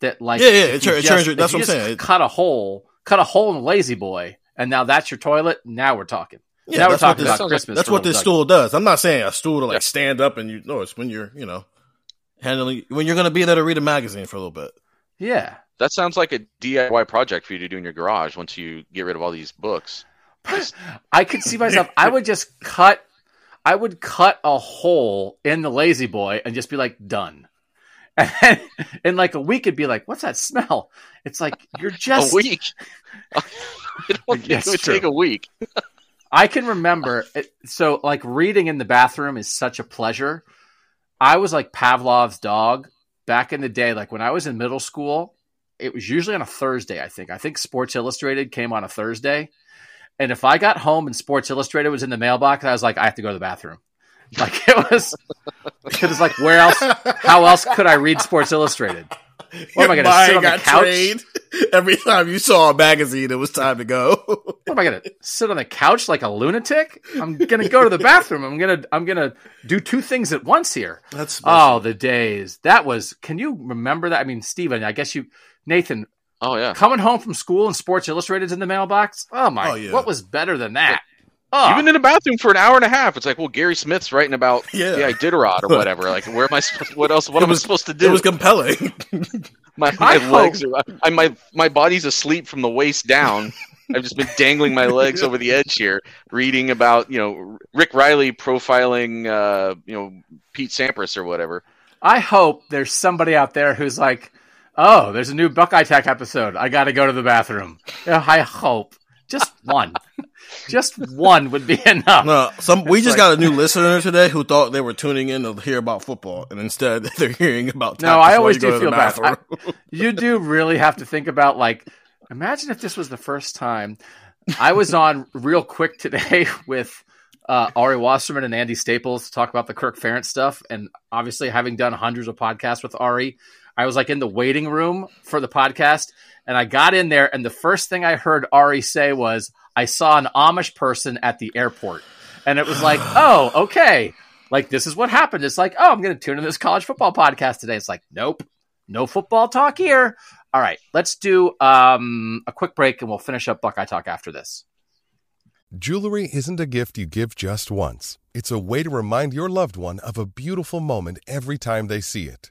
That like Yeah, yeah, if it you tur- it just- turns your- that's you what I'm saying. It- Cut a hole, cut a hole in a lazy boy, and now that's your toilet. Now we're talking. Yeah, now we're that's what talking this- about Christmas. That's what this Doug. stool does. I'm not saying a stool to like Yeah. stand up and you. No, it's when you're you know handling when you're gonna be there to read a magazine for a little bit. Yeah. That sounds like a DIY project for you to do in your garage once you get rid of all these books. I could see myself. I would just cut. I would cut a hole in the lazy boy and just be like, done. And then in like a week, it'd be like, what's that smell? It's like you're just. a week. I don't think Yes, it would true. take a week. I can remember. It, so like reading in the bathroom is such a pleasure. I was like Pavlov's dog back in the day. Like when I was in middle school, it was usually on a Thursday. I think. I think Sports Illustrated came on a Thursday. And if I got home and Sports Illustrated was in the mailbox, I was like, I have to go to the bathroom. Like it was, it was like, where else? How else could I read Sports Illustrated? What am I going to sit on the couch? trained. Every time you saw a magazine, it was time to go. What am I going to sit on the couch like a lunatic? I'm going to go to the bathroom. I'm going to I'm going to do two things at once here. That's Oh, the days. That was. Can you remember that? I mean, Stephen, I guess you, Nathan, Oh yeah. coming home from school and Sports Illustrated's in the mailbox. Oh my! Oh, yeah. What was better than that? Oh, Even in the bathroom for an hour and a half, it's like, well, Gary Smith's writing about Yeah. the Iditarod or whatever. Like, where am I? Supposed, what else? What It am was- I supposed to do? It was compelling. my I my legs are. I, my my body's asleep from the waist down. I've just been dangling my legs over the edge here, reading about you know Rick Reilly profiling uh, you know Pete Sampras or whatever. I hope there's somebody out there who's like, "Oh, there's a new Buckeye Talk episode. I got to go to the bathroom." I hope just one, just one would be enough. no, some we It's just like- got a new listener today who thought they were tuning in to hear about football, and instead they're hearing about. No, I always do feel bad. I- bathroom. you do really have to think about like imagine if this was the first time i was on real quick today with uh, ari wasserman and andy staples to talk about the kirk ferentz stuff and obviously having done hundreds of podcasts with ari i was like in the waiting room for the podcast and i got in there and the first thing i heard ari say was i saw an amish person at the airport and it was like oh okay like this is what happened it's like oh i'm going to tune in this college football podcast today it's like nope no football talk here. All right, let's do um, a quick break and we'll finish up Buckeye Talk after this. Jewelry isn't a gift you give just once. It's a way to remind your loved one of a beautiful moment every time they see it.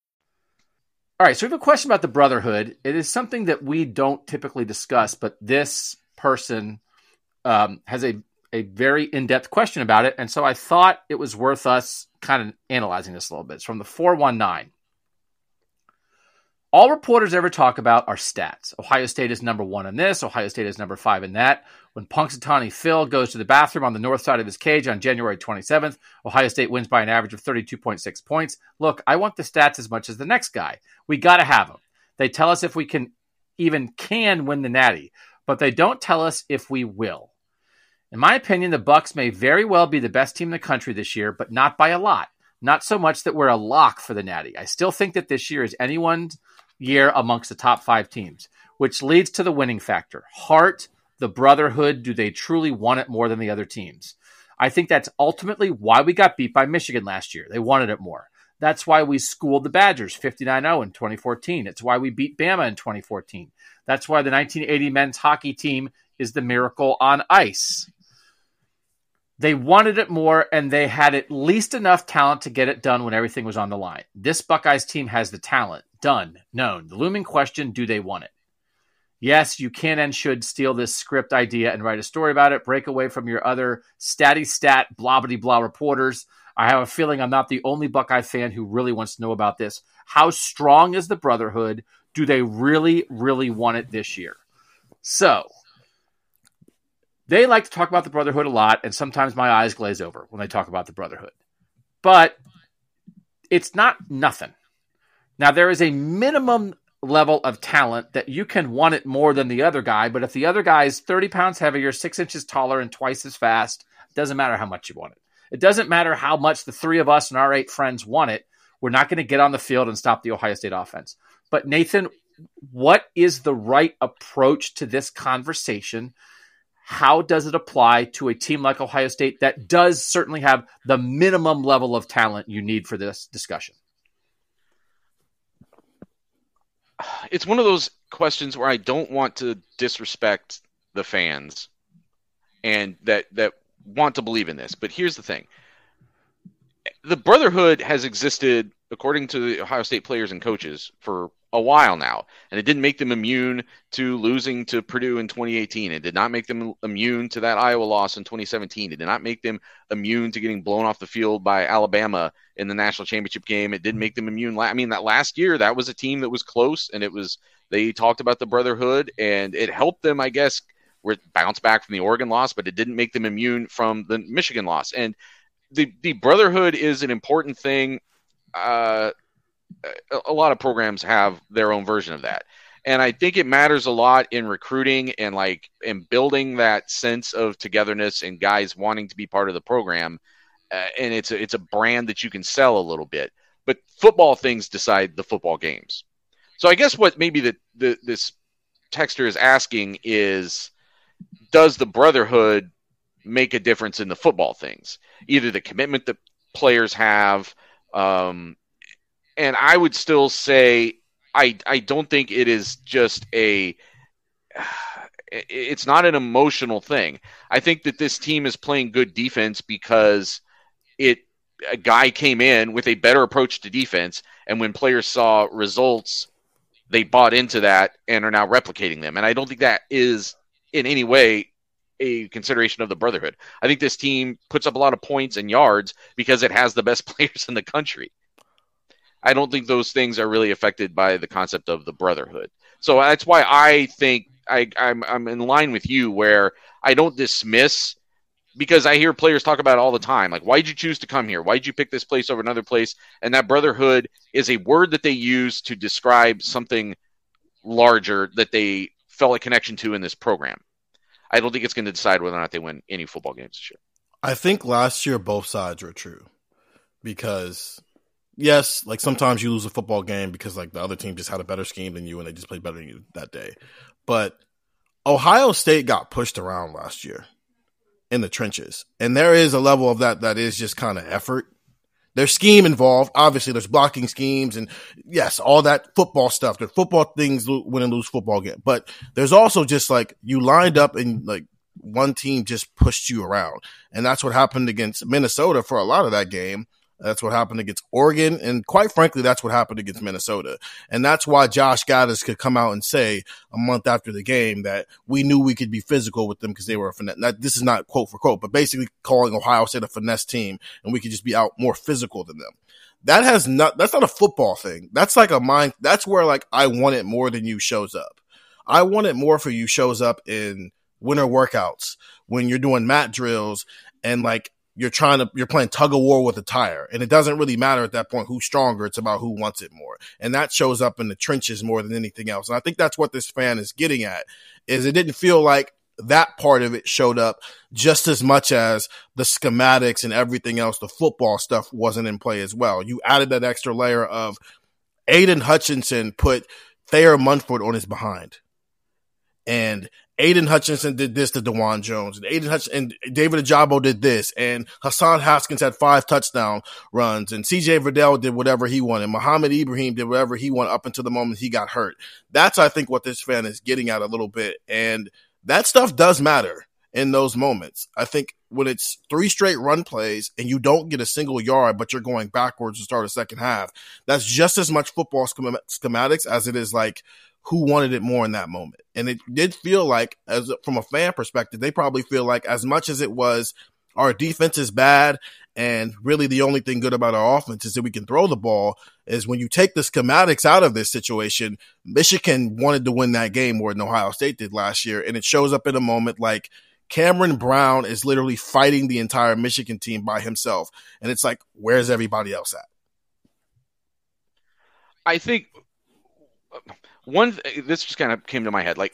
All right, so we have a question about the Brotherhood. It is something that we don't typically discuss, but this person um, has a, a very in depth question about it. And so I thought it was worth us kind of analyzing this a little bit. It's from the 419. All reporters ever talk about are stats. Ohio State is number one in this. Ohio State is number five in that. When Punxsutawney Phil goes to the bathroom on the north side of his cage on January 27th, Ohio State wins by an average of 32.6 points. Look, I want the stats as much as the next guy. We got to have them. They tell us if we can even can win the Natty, but they don't tell us if we will. In my opinion, the Bucks may very well be the best team in the country this year, but not by a lot. Not so much that we're a lock for the Natty. I still think that this year is anyone's year amongst the top five teams, which leads to the winning factor. Heart, the brotherhood, do they truly want it more than the other teams? I think that's ultimately why we got beat by Michigan last year. They wanted it more. That's why we schooled the Badgers 59 0 in 2014. It's why we beat Bama in 2014. That's why the 1980 men's hockey team is the miracle on ice. They wanted it more, and they had at least enough talent to get it done when everything was on the line. This Buckeyes team has the talent. Done. Known. The looming question do they want it? Yes, you can and should steal this script idea and write a story about it. Break away from your other statty stat, blah, blah, blah reporters. I have a feeling I'm not the only Buckeye fan who really wants to know about this. How strong is the Brotherhood? Do they really, really want it this year? So, they like to talk about the Brotherhood a lot, and sometimes my eyes glaze over when they talk about the Brotherhood. But it's not nothing. Now, there is a minimum level of talent that you can want it more than the other guy, but if the other guy is 30 pounds heavier, six inches taller, and twice as fast, it doesn't matter how much you want it. It doesn't matter how much the three of us and our eight friends want it. We're not going to get on the field and stop the Ohio State offense. But Nathan, what is the right approach to this conversation? How does it apply to a team like Ohio State that does certainly have the minimum level of talent you need for this discussion? it's one of those questions where I don't want to disrespect the fans and that that want to believe in this. But here's the thing. The brotherhood has existed according to the Ohio State players and coaches for a while now, and it didn't make them immune to losing to Purdue in 2018. It did not make them immune to that Iowa loss in 2017. It did not make them immune to getting blown off the field by Alabama in the national championship game. It didn't make them immune. I mean, that last year, that was a team that was close, and it was they talked about the brotherhood, and it helped them, I guess, bounce back from the Oregon loss, but it didn't make them immune from the Michigan loss. And the the brotherhood is an important thing. Uh, a lot of programs have their own version of that. And i think it matters a lot in recruiting and like in building that sense of togetherness and guys wanting to be part of the program. Uh, and it's a, it's a brand that you can sell a little bit. But football things decide the football games. So i guess what maybe the, the this texter is asking is does the brotherhood make a difference in the football things? Either the commitment that players have um, and I would still say I I don't think it is just a it's not an emotional thing. I think that this team is playing good defense because it a guy came in with a better approach to defense and when players saw results they bought into that and are now replicating them. And I don't think that is in any way a consideration of the brotherhood. I think this team puts up a lot of points and yards because it has the best players in the country. I don't think those things are really affected by the concept of the brotherhood. So that's why I think I, I'm I'm in line with you where I don't dismiss because I hear players talk about it all the time. Like, why'd you choose to come here? Why'd you pick this place over another place? And that brotherhood is a word that they use to describe something larger that they felt a connection to in this program. I don't think it's going to decide whether or not they win any football games this year. I think last year both sides were true because yes, like sometimes you lose a football game because like the other team just had a better scheme than you and they just played better than you that day. But Ohio State got pushed around last year in the trenches. And there is a level of that that is just kind of effort. There's scheme involved. Obviously, there's blocking schemes and yes, all that football stuff. There's football things win and lose football game. But there's also just like you lined up and like one team just pushed you around. And that's what happened against Minnesota for a lot of that game that's what happened against Oregon. And quite frankly, that's what happened against Minnesota. And that's why Josh Gattis could come out and say a month after the game that we knew we could be physical with them because they were a finesse. This is not quote for quote, but basically calling Ohio State a finesse team and we could just be out more physical than them. that has not that's not a football thing. That's like a mind that's where like I want it more than you shows up. I want it more for you shows up in winter workouts when you're doing mat drills and like you're trying to you're playing tug of war with a tire. And it doesn't really matter at that point who's stronger. It's about who wants it more. And that shows up in the trenches more than anything else. And i think that's what this fan is getting at is it didn't feel like that part of it showed up just as much as the schematics and everything else. The football stuff wasn't in play as well. You added that extra layer of aidan hutchinson put thayer munford on his behind. And Aidan Hutchinson did this to Dawand Jones, and Aidan Hutch and David Ojabo did this, and Hassan Haskins had five touchdown runs, and CJ Verdell did whatever he wanted. Mohamed Ibrahim did whatever he wanted up until the moment he got hurt. That's I think what this fan is getting at a little bit, and that stuff does matter in those moments. I think when it's three straight run plays and you don't get a single yard, but you're going backwards to start a second half, that's just as much football schematics as it is like who wanted it more in that moment. And it did feel like, as from a fan perspective, they probably feel like as much as it was our defense is bad and really the only thing good about our offense is that we can throw the ball is when you take the schematics out of this situation, Michigan wanted to win that game more than Ohio State did last year. And it shows up in a moment like Cameron Brown is literally fighting the entire Michigan team by himself. And it's like, where's everybody else at? I think one this just kind of came to my head like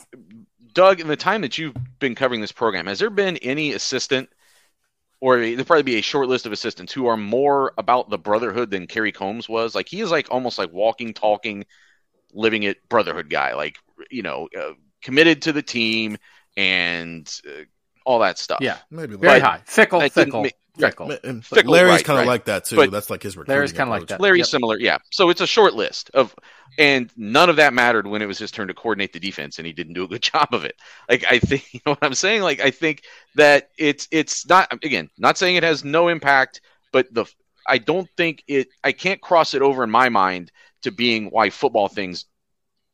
doug in the time that you've been covering this program has there been any assistant or there'll probably be a short list of assistants who are more about the brotherhood than Kerry Coombs was. Like he is like almost like walking, talking, living it brotherhood guy. Like you know, uh, committed to the team and uh, all that stuff. Yeah, maybe very high, Fickell, Fickell. Fickell. Fickell Larry's right, kind of right. like that too. But That's like his requirement. Larry's kind of like that. Larry's yep. similar, yeah. So it's a short list of, and none of that mattered when it was his turn to coordinate the defense, and he didn't do a good job of it. Like I think, you know what I'm saying? Like I think that it's it's not again, not saying it has no impact, but the I don't think it. I can't cross it over in my mind to being why football things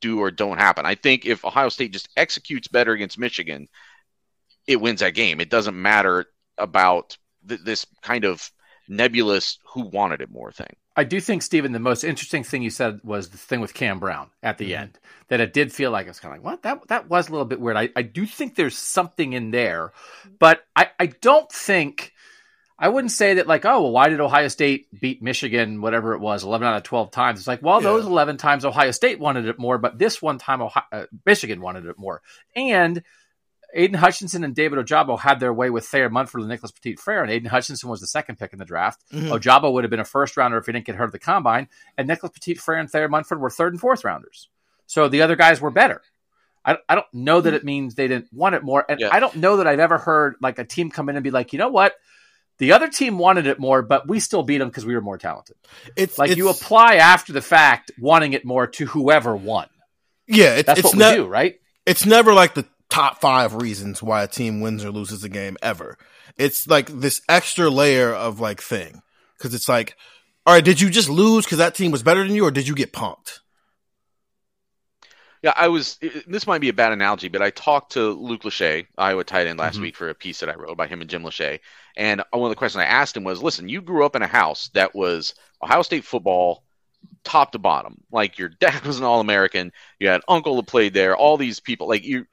do or don't happen. I think if Ohio State just executes better against Michigan, it wins that game. It doesn't matter about th- this kind of nebulous who wanted it more thing. I do think, Stephen, the most interesting thing you said was the thing with Cam Brown at the mm-hmm. end. That it did feel like it was kind of like, what? That that was a little bit weird. I, I do think there's something in there, but I, I don't think I wouldn't say that like, oh, well, why did Ohio State beat Michigan, whatever it was, 11 out of 12 times? It's like, well, yeah. those 11 times Ohio State wanted it more, but this one time Ohio, uh, Michigan wanted it more. And Aidan Hutchinson and David Ojabo had their way with Thayer Munford and Nicholas Petit Frere, and Aidan Hutchinson was the second pick in the draft. Mm-hmm. Ojabo would have been a first rounder if he didn't get hurt at the combine, and Nicholas Petit Frere and Thayer Munford were third and fourth rounders. So the other guys were better. I, I don't know that it means they didn't want it more, and yeah. I don't know that I've ever heard like a team come in and be like, you know what, the other team wanted it more, but we still beat them because we were more talented. It's like it's, you apply after the fact, wanting it more to whoever won. Yeah, it's, that's what we do, right? It's never like the top five reasons why a team wins or loses a game ever. It's like this extra layer of like thing. Cause it's like, all right, did you just lose because that team was better than you or did you get punked? Yeah, I was. This might be a bad analogy, but I talked to Luke Lachey, Iowa tight end, last mm-hmm. week for a piece that I wrote about him and Jim Lachey. And one of the questions I asked him was, "Listen, you grew up in a house that was Ohio State football, top to bottom. Like your dad was an All American, you had uncle that played there, all these people. Like you,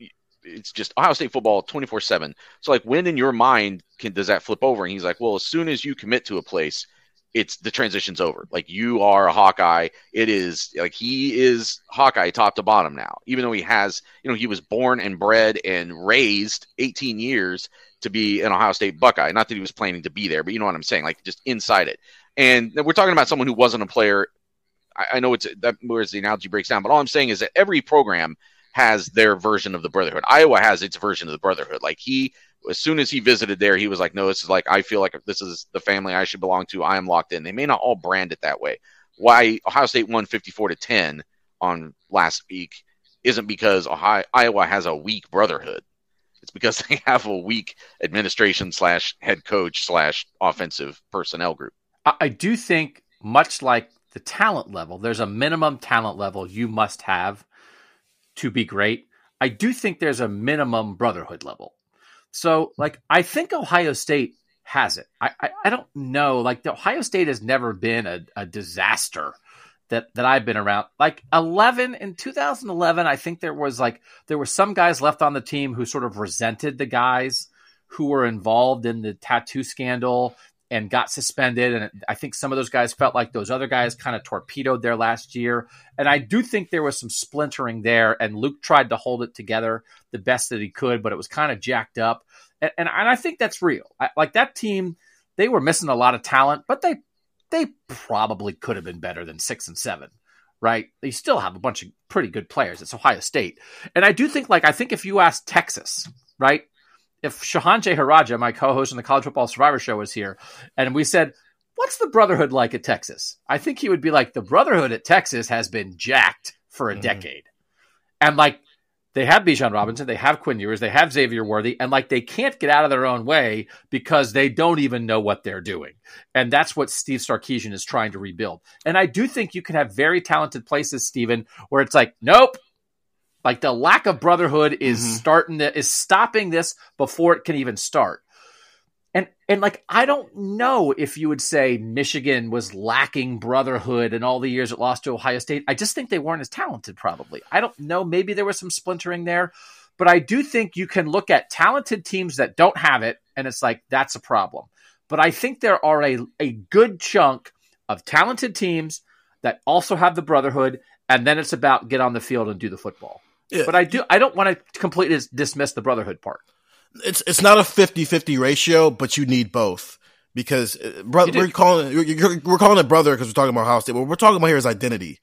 it's just Ohio State football 24 7. So, like, when in your mind can, does that flip over? And he's like, well, as soon as you commit to a place, it's the transition's over. Like, you are a Hawkeye. It is like he is Hawkeye top to bottom now, even though he has, you know, he was born and bred and raised 18 years to be an Ohio State Buckeye. Not that he was planning to be there, but you know what I'm saying? Like, just inside it. And we're talking about someone who wasn't a player. I, I know it's that where the analogy breaks down, but all I'm saying is that every program has their version of the brotherhood. Iowa has its version of the brotherhood. Like he, as soon as he visited there, he was like, "No, this is like I feel like this is the family I should belong to. I am locked in." They may not all brand it that way. Why Ohio State won fifty-four to ten on last week isn't because Ohio, Iowa has a weak brotherhood. It's because they have a weak administration slash head coach slash offensive personnel group. I do think, much like the talent level, there's a minimum talent level you must have to be great. I do think there's a minimum brotherhood level. So, like, I think Ohio State has it. I, I, I don't know. Like the Ohio State has never been a, a disaster that that I've been around. Like 11 in 2011, I think there was like there were some guys left on the team who sort of resented the guys who were involved in the tattoo scandal and got suspended. And I think some of those guys felt like those other guys kind of torpedoed their last year. And I do think there was some splintering there. And Luke tried to hold it together the best that he could, but it was kind of jacked up. And, and, and I think that's real. I, like that team, they were missing a lot of talent, but they they probably could have been better than six and seven. Right? They still have a bunch of pretty good players. It's Ohio State. And I do think, like, I think if you ask Texas, right? If Shehan Jeyarajah, my co-host on the College Football Survivor Show, was here, and we said, "What's the Brotherhood like at Texas?" I think he would be like, "The Brotherhood at Texas has been jacked for a mm-hmm. decade," and like they have Bijan Robinson, they have Quinn Ewers, they have Xavier Worthy, and like they can't get out of their own way because they don't even know what they're doing, and that's what Steve Sarkisian is trying to rebuild. And I do think you can have very talented places, Stephen, where it's like, nope, like the lack of brotherhood is mm-hmm. starting to is stopping this before it can even start. And and like I don't know if you would say Michigan was lacking brotherhood in all the years it lost to Ohio State. I just think they weren't as talented probably. I don't know, maybe there was some splintering there, but I do think you can look at talented teams that don't have it and it's like that's a problem. But I think there are a a good chunk of talented teams that also have the brotherhood and then it's about get on the field and do the football. Yeah. But I do I don't want to completely dismiss the brotherhood part. It's it's not a 50-50 ratio, but you need both because uh, brother we're calling we're calling it brother because we're talking about Ohio State. What we're talking about here is identity.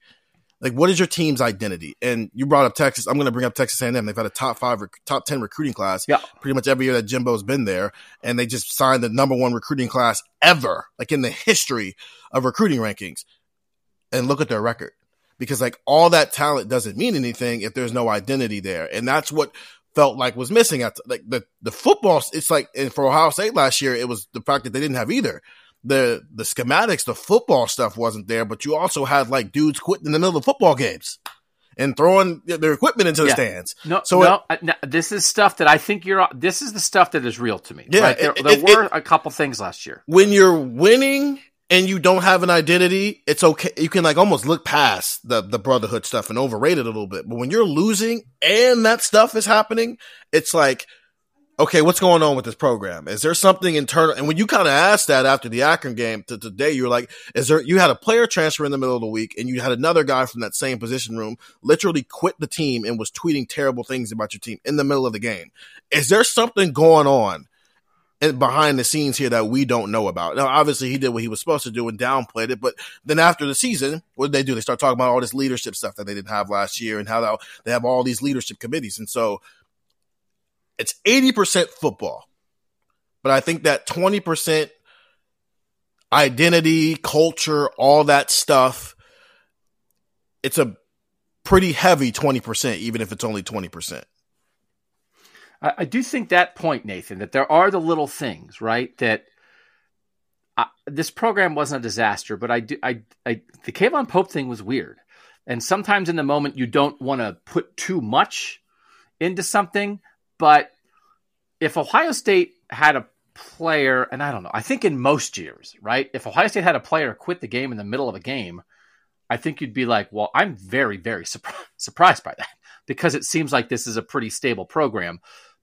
Like, what is your team's identity? And you brought up Texas. I'm going to bring up Texas A&M. They've had a top five, top ten recruiting class. Yeah. pretty much every year that Jimbo's been there, and they just signed the number one recruiting class ever, like in the history of recruiting rankings. And look at their record because like all that talent doesn't mean anything if there's no identity there. And that's what felt like was missing at like the, the football. It's like, and for Ohio State last year, it was the fact that they didn't have either. The, the schematics, the football stuff wasn't there, but you also had like dudes quitting in the middle of football games and throwing their equipment into the yeah. stands. No, so no, it, uh, no, this is stuff that I think you're. This is the stuff that is real to me. Yeah, right? there, it, there it, were a couple things last year when you're winning and you don't have an identity, it's okay. You can like almost look past the, the brotherhood stuff and overrate it a little bit. But when you're losing and that stuff is happening, it's like, okay, what's going on with this program? Is there something internal? And when you kind of asked that after the Akron game to today, you were like, is there, you had a player transfer in the middle of the week and you had another guy from that same position room literally quit the team and was tweeting terrible things about your team in the middle of the game. Is there something going on? And behind the scenes here that we don't know about. Now, obviously, he did what he was supposed to do and downplayed it. But then after the season, what did they do? They start talking about all this leadership stuff that they didn't have last year and how they have all these leadership committees. And so it's 80% football. But I think that 20% identity, culture, all that stuff, it's a pretty heavy 20%, even if it's only 20%. I, I do think that point, Nathan, that there are the little things, right? That I, this program wasn't a disaster, but I do, I, I, the K'Vaughan Pope thing was weird. And sometimes in the moment, you don't want to put too much into something. But if Ohio State had a player, and I don't know, I think in most years, right? If Ohio State had a player quit the game in the middle of a game, I think you'd be like, well, I'm very, very surprised by that because it seems like this is a pretty stable program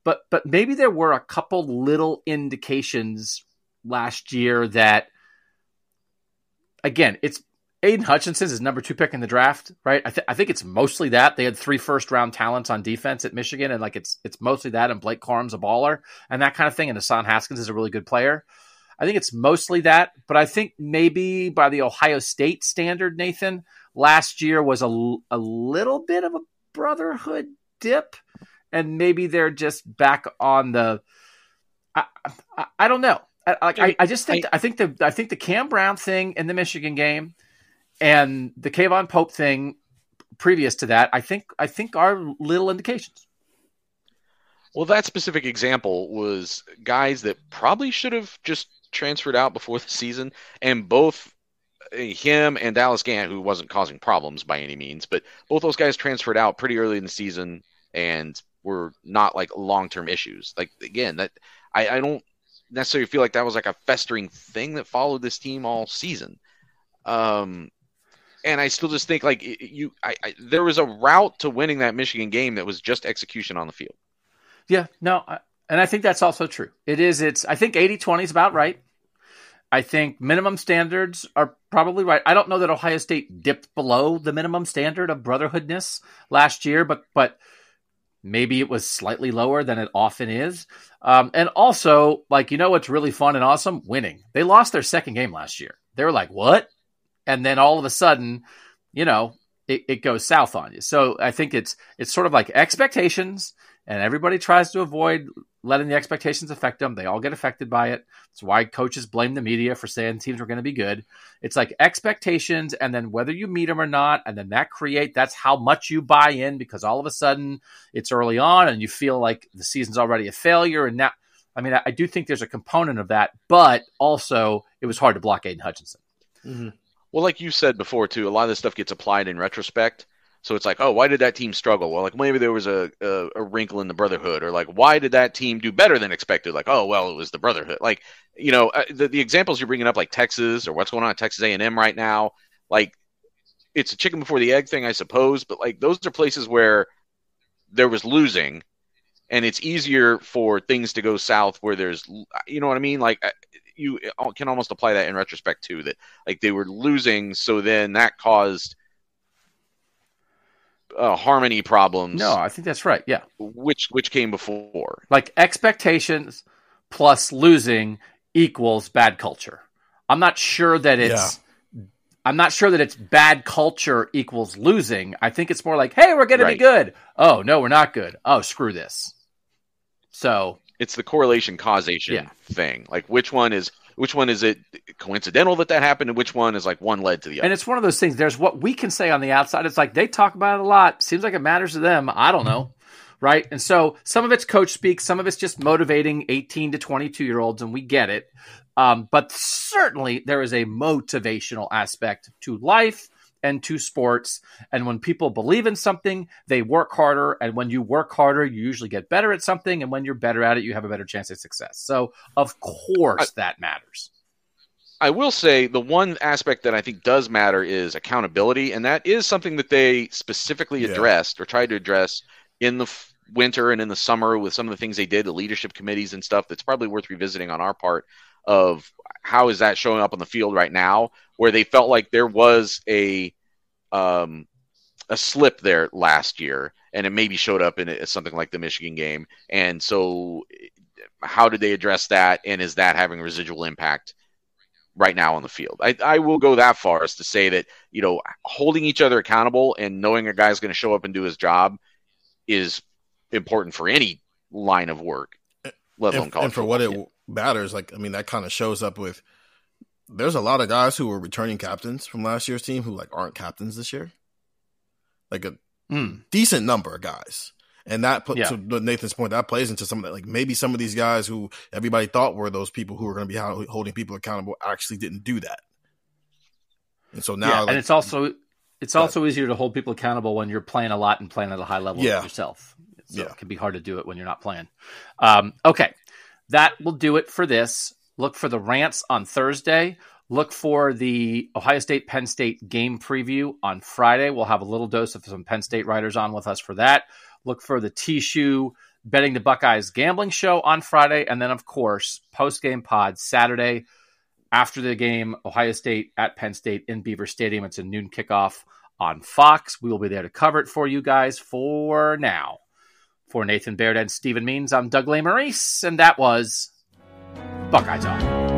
but but maybe there were a couple little indications last year that again it's Aidan Hutchinson is number two pick in the draft, right? I, th- I think it's mostly that they had three first round talents on defense at Michigan, and like it's it's mostly that, and Blake Corum's a baller and that kind of thing, and Hassan Haskins is a really good player. I think it's mostly that, but I think maybe by the Ohio State standard, Nathan, last year was a, a little bit of a brotherhood dip and maybe they're just back on the. I, I, I don't know. I, I, I just think I, I, think the I think the Cam Brown thing in the Michigan game and the K'Vaughan Pope thing previous to that, I think I think are little indications. Well, that specific example was guys that probably should have just transferred out before the season, and both eh, him and Dallas Gant, who wasn't causing problems by any means, but both those guys transferred out pretty early in the season and were not like long term issues. Like again, that I, I don't necessarily feel like that was like a festering thing that followed this team all season. Um, and I still just think like you, I, I, there was a route to winning that Michigan game that was just execution on the field. Yeah, no, I, and I think that's also true. It is. It's. I think 80-20 is about right. I think minimum standards are probably right. I don't know that Ohio State dipped below the minimum standard of brotherhoodness last year, but but maybe it was slightly lower than it often is. Um, and also, like you know, what's really fun and awesome? Winning. They lost their second game last year. They were like, "What?" And then all of a sudden, you know, it, it goes south on you. So I think it's it's sort of like expectations and everybody tries to avoid letting the expectations affect them. They all get affected by it. That's why coaches blame the media for saying teams are going to be good. It's like expectations, and then whether you meet them or not, and then that create that's how much you buy in because all of a sudden it's early on and you feel like the season's already a failure. And now, I mean, I, I do think there's a component of that, but also it was hard to block Aidan Hutchinson. Mm-hmm. Well, like you said before too, a lot of this stuff gets applied in retrospect. So it's like, oh, why did that team struggle? Well, like maybe there was a, a, a, wrinkle in the brotherhood, or like, why did that team do better than expected? Like, oh, well, it was the brotherhood. Like, you know, uh, the, the examples you're bringing up, like Texas or what's going on at Texas A&M right now, like, it's a chicken before the egg thing, I suppose. But like, those are places where there was losing, and it's easier for things to go south where there's, you know what I mean? Like, uh, you can almost apply that in retrospect too. That like they were losing, so then that caused uh, harmony problems. No, I think that's right. Yeah, which which came before. Like expectations plus losing equals bad culture. I'm not sure that it's. Yeah. I'm not sure that it's bad culture equals losing. I think it's more like, hey, we're going right. to be good. Oh no, we're not good. Oh, screw this. So it's the correlation causation yeah. thing. Like which one is which one is it coincidental that that happened and which one is like one led to the other? and it's one of those things there's what we can say on the outside. It's like they talk about it a lot. Seems like it matters to them. I don't know. Right? And so some of it's coach speak some of it's just motivating 18 to 22 year olds and we get it. Um, but certainly there is a motivational aspect to life and to sports. And when people believe in something, they work harder. And when you work harder, you usually get better at something. And when you're better at it, you have a better chance at success. So, of course, I, that matters. I will say the one aspect that I think does matter is accountability. And that is something that they specifically yeah. addressed or tried to address in the f- winter and in the summer with some of the things they did, the leadership committees and stuff. That's probably worth revisiting on our part of how is that showing up on the field right now, where they felt like there was a um, a slip there last year, and it maybe showed up in something like the Michigan game. And so, how did they address that? And is that having residual impact right now on the field? I, I will go that far as to say that you know holding each other accountable and knowing a guy's going to show up and do his job is important for any line of work, let alone college. And for what it matters, like I mean, that kind of shows up with there's a lot of guys who were returning captains from last year's team who like aren't captains this year. Like a mm. decent number of guys. And that put yeah. to Nathan's point, that plays into some of that. Like maybe some of these guys who everybody thought were those people who were going to be holding people accountable actually didn't do that. And so now, yeah, like, and it's also it's also easier to hold people accountable when you're playing a lot and playing at a high level yeah. yourself. So yeah. it can be hard to do it when you're not playing. Um, okay, that will do it for this. Look for the rants on Thursday. Look for the Ohio State Penn State game preview on Friday. We'll have a little dose of some Penn State writers on with us for that. Look for the T Betting the Buckeyes gambling show on Friday. And then, of course, post game pod Saturday after the game, Ohio State at Penn State in Beaver Stadium. It's a noon kickoff on Fox. We will be there to cover it for you guys for now. For Nathan Baird and Stephen Means, I'm Doug Lesmerises, and that was Buckeye Talk.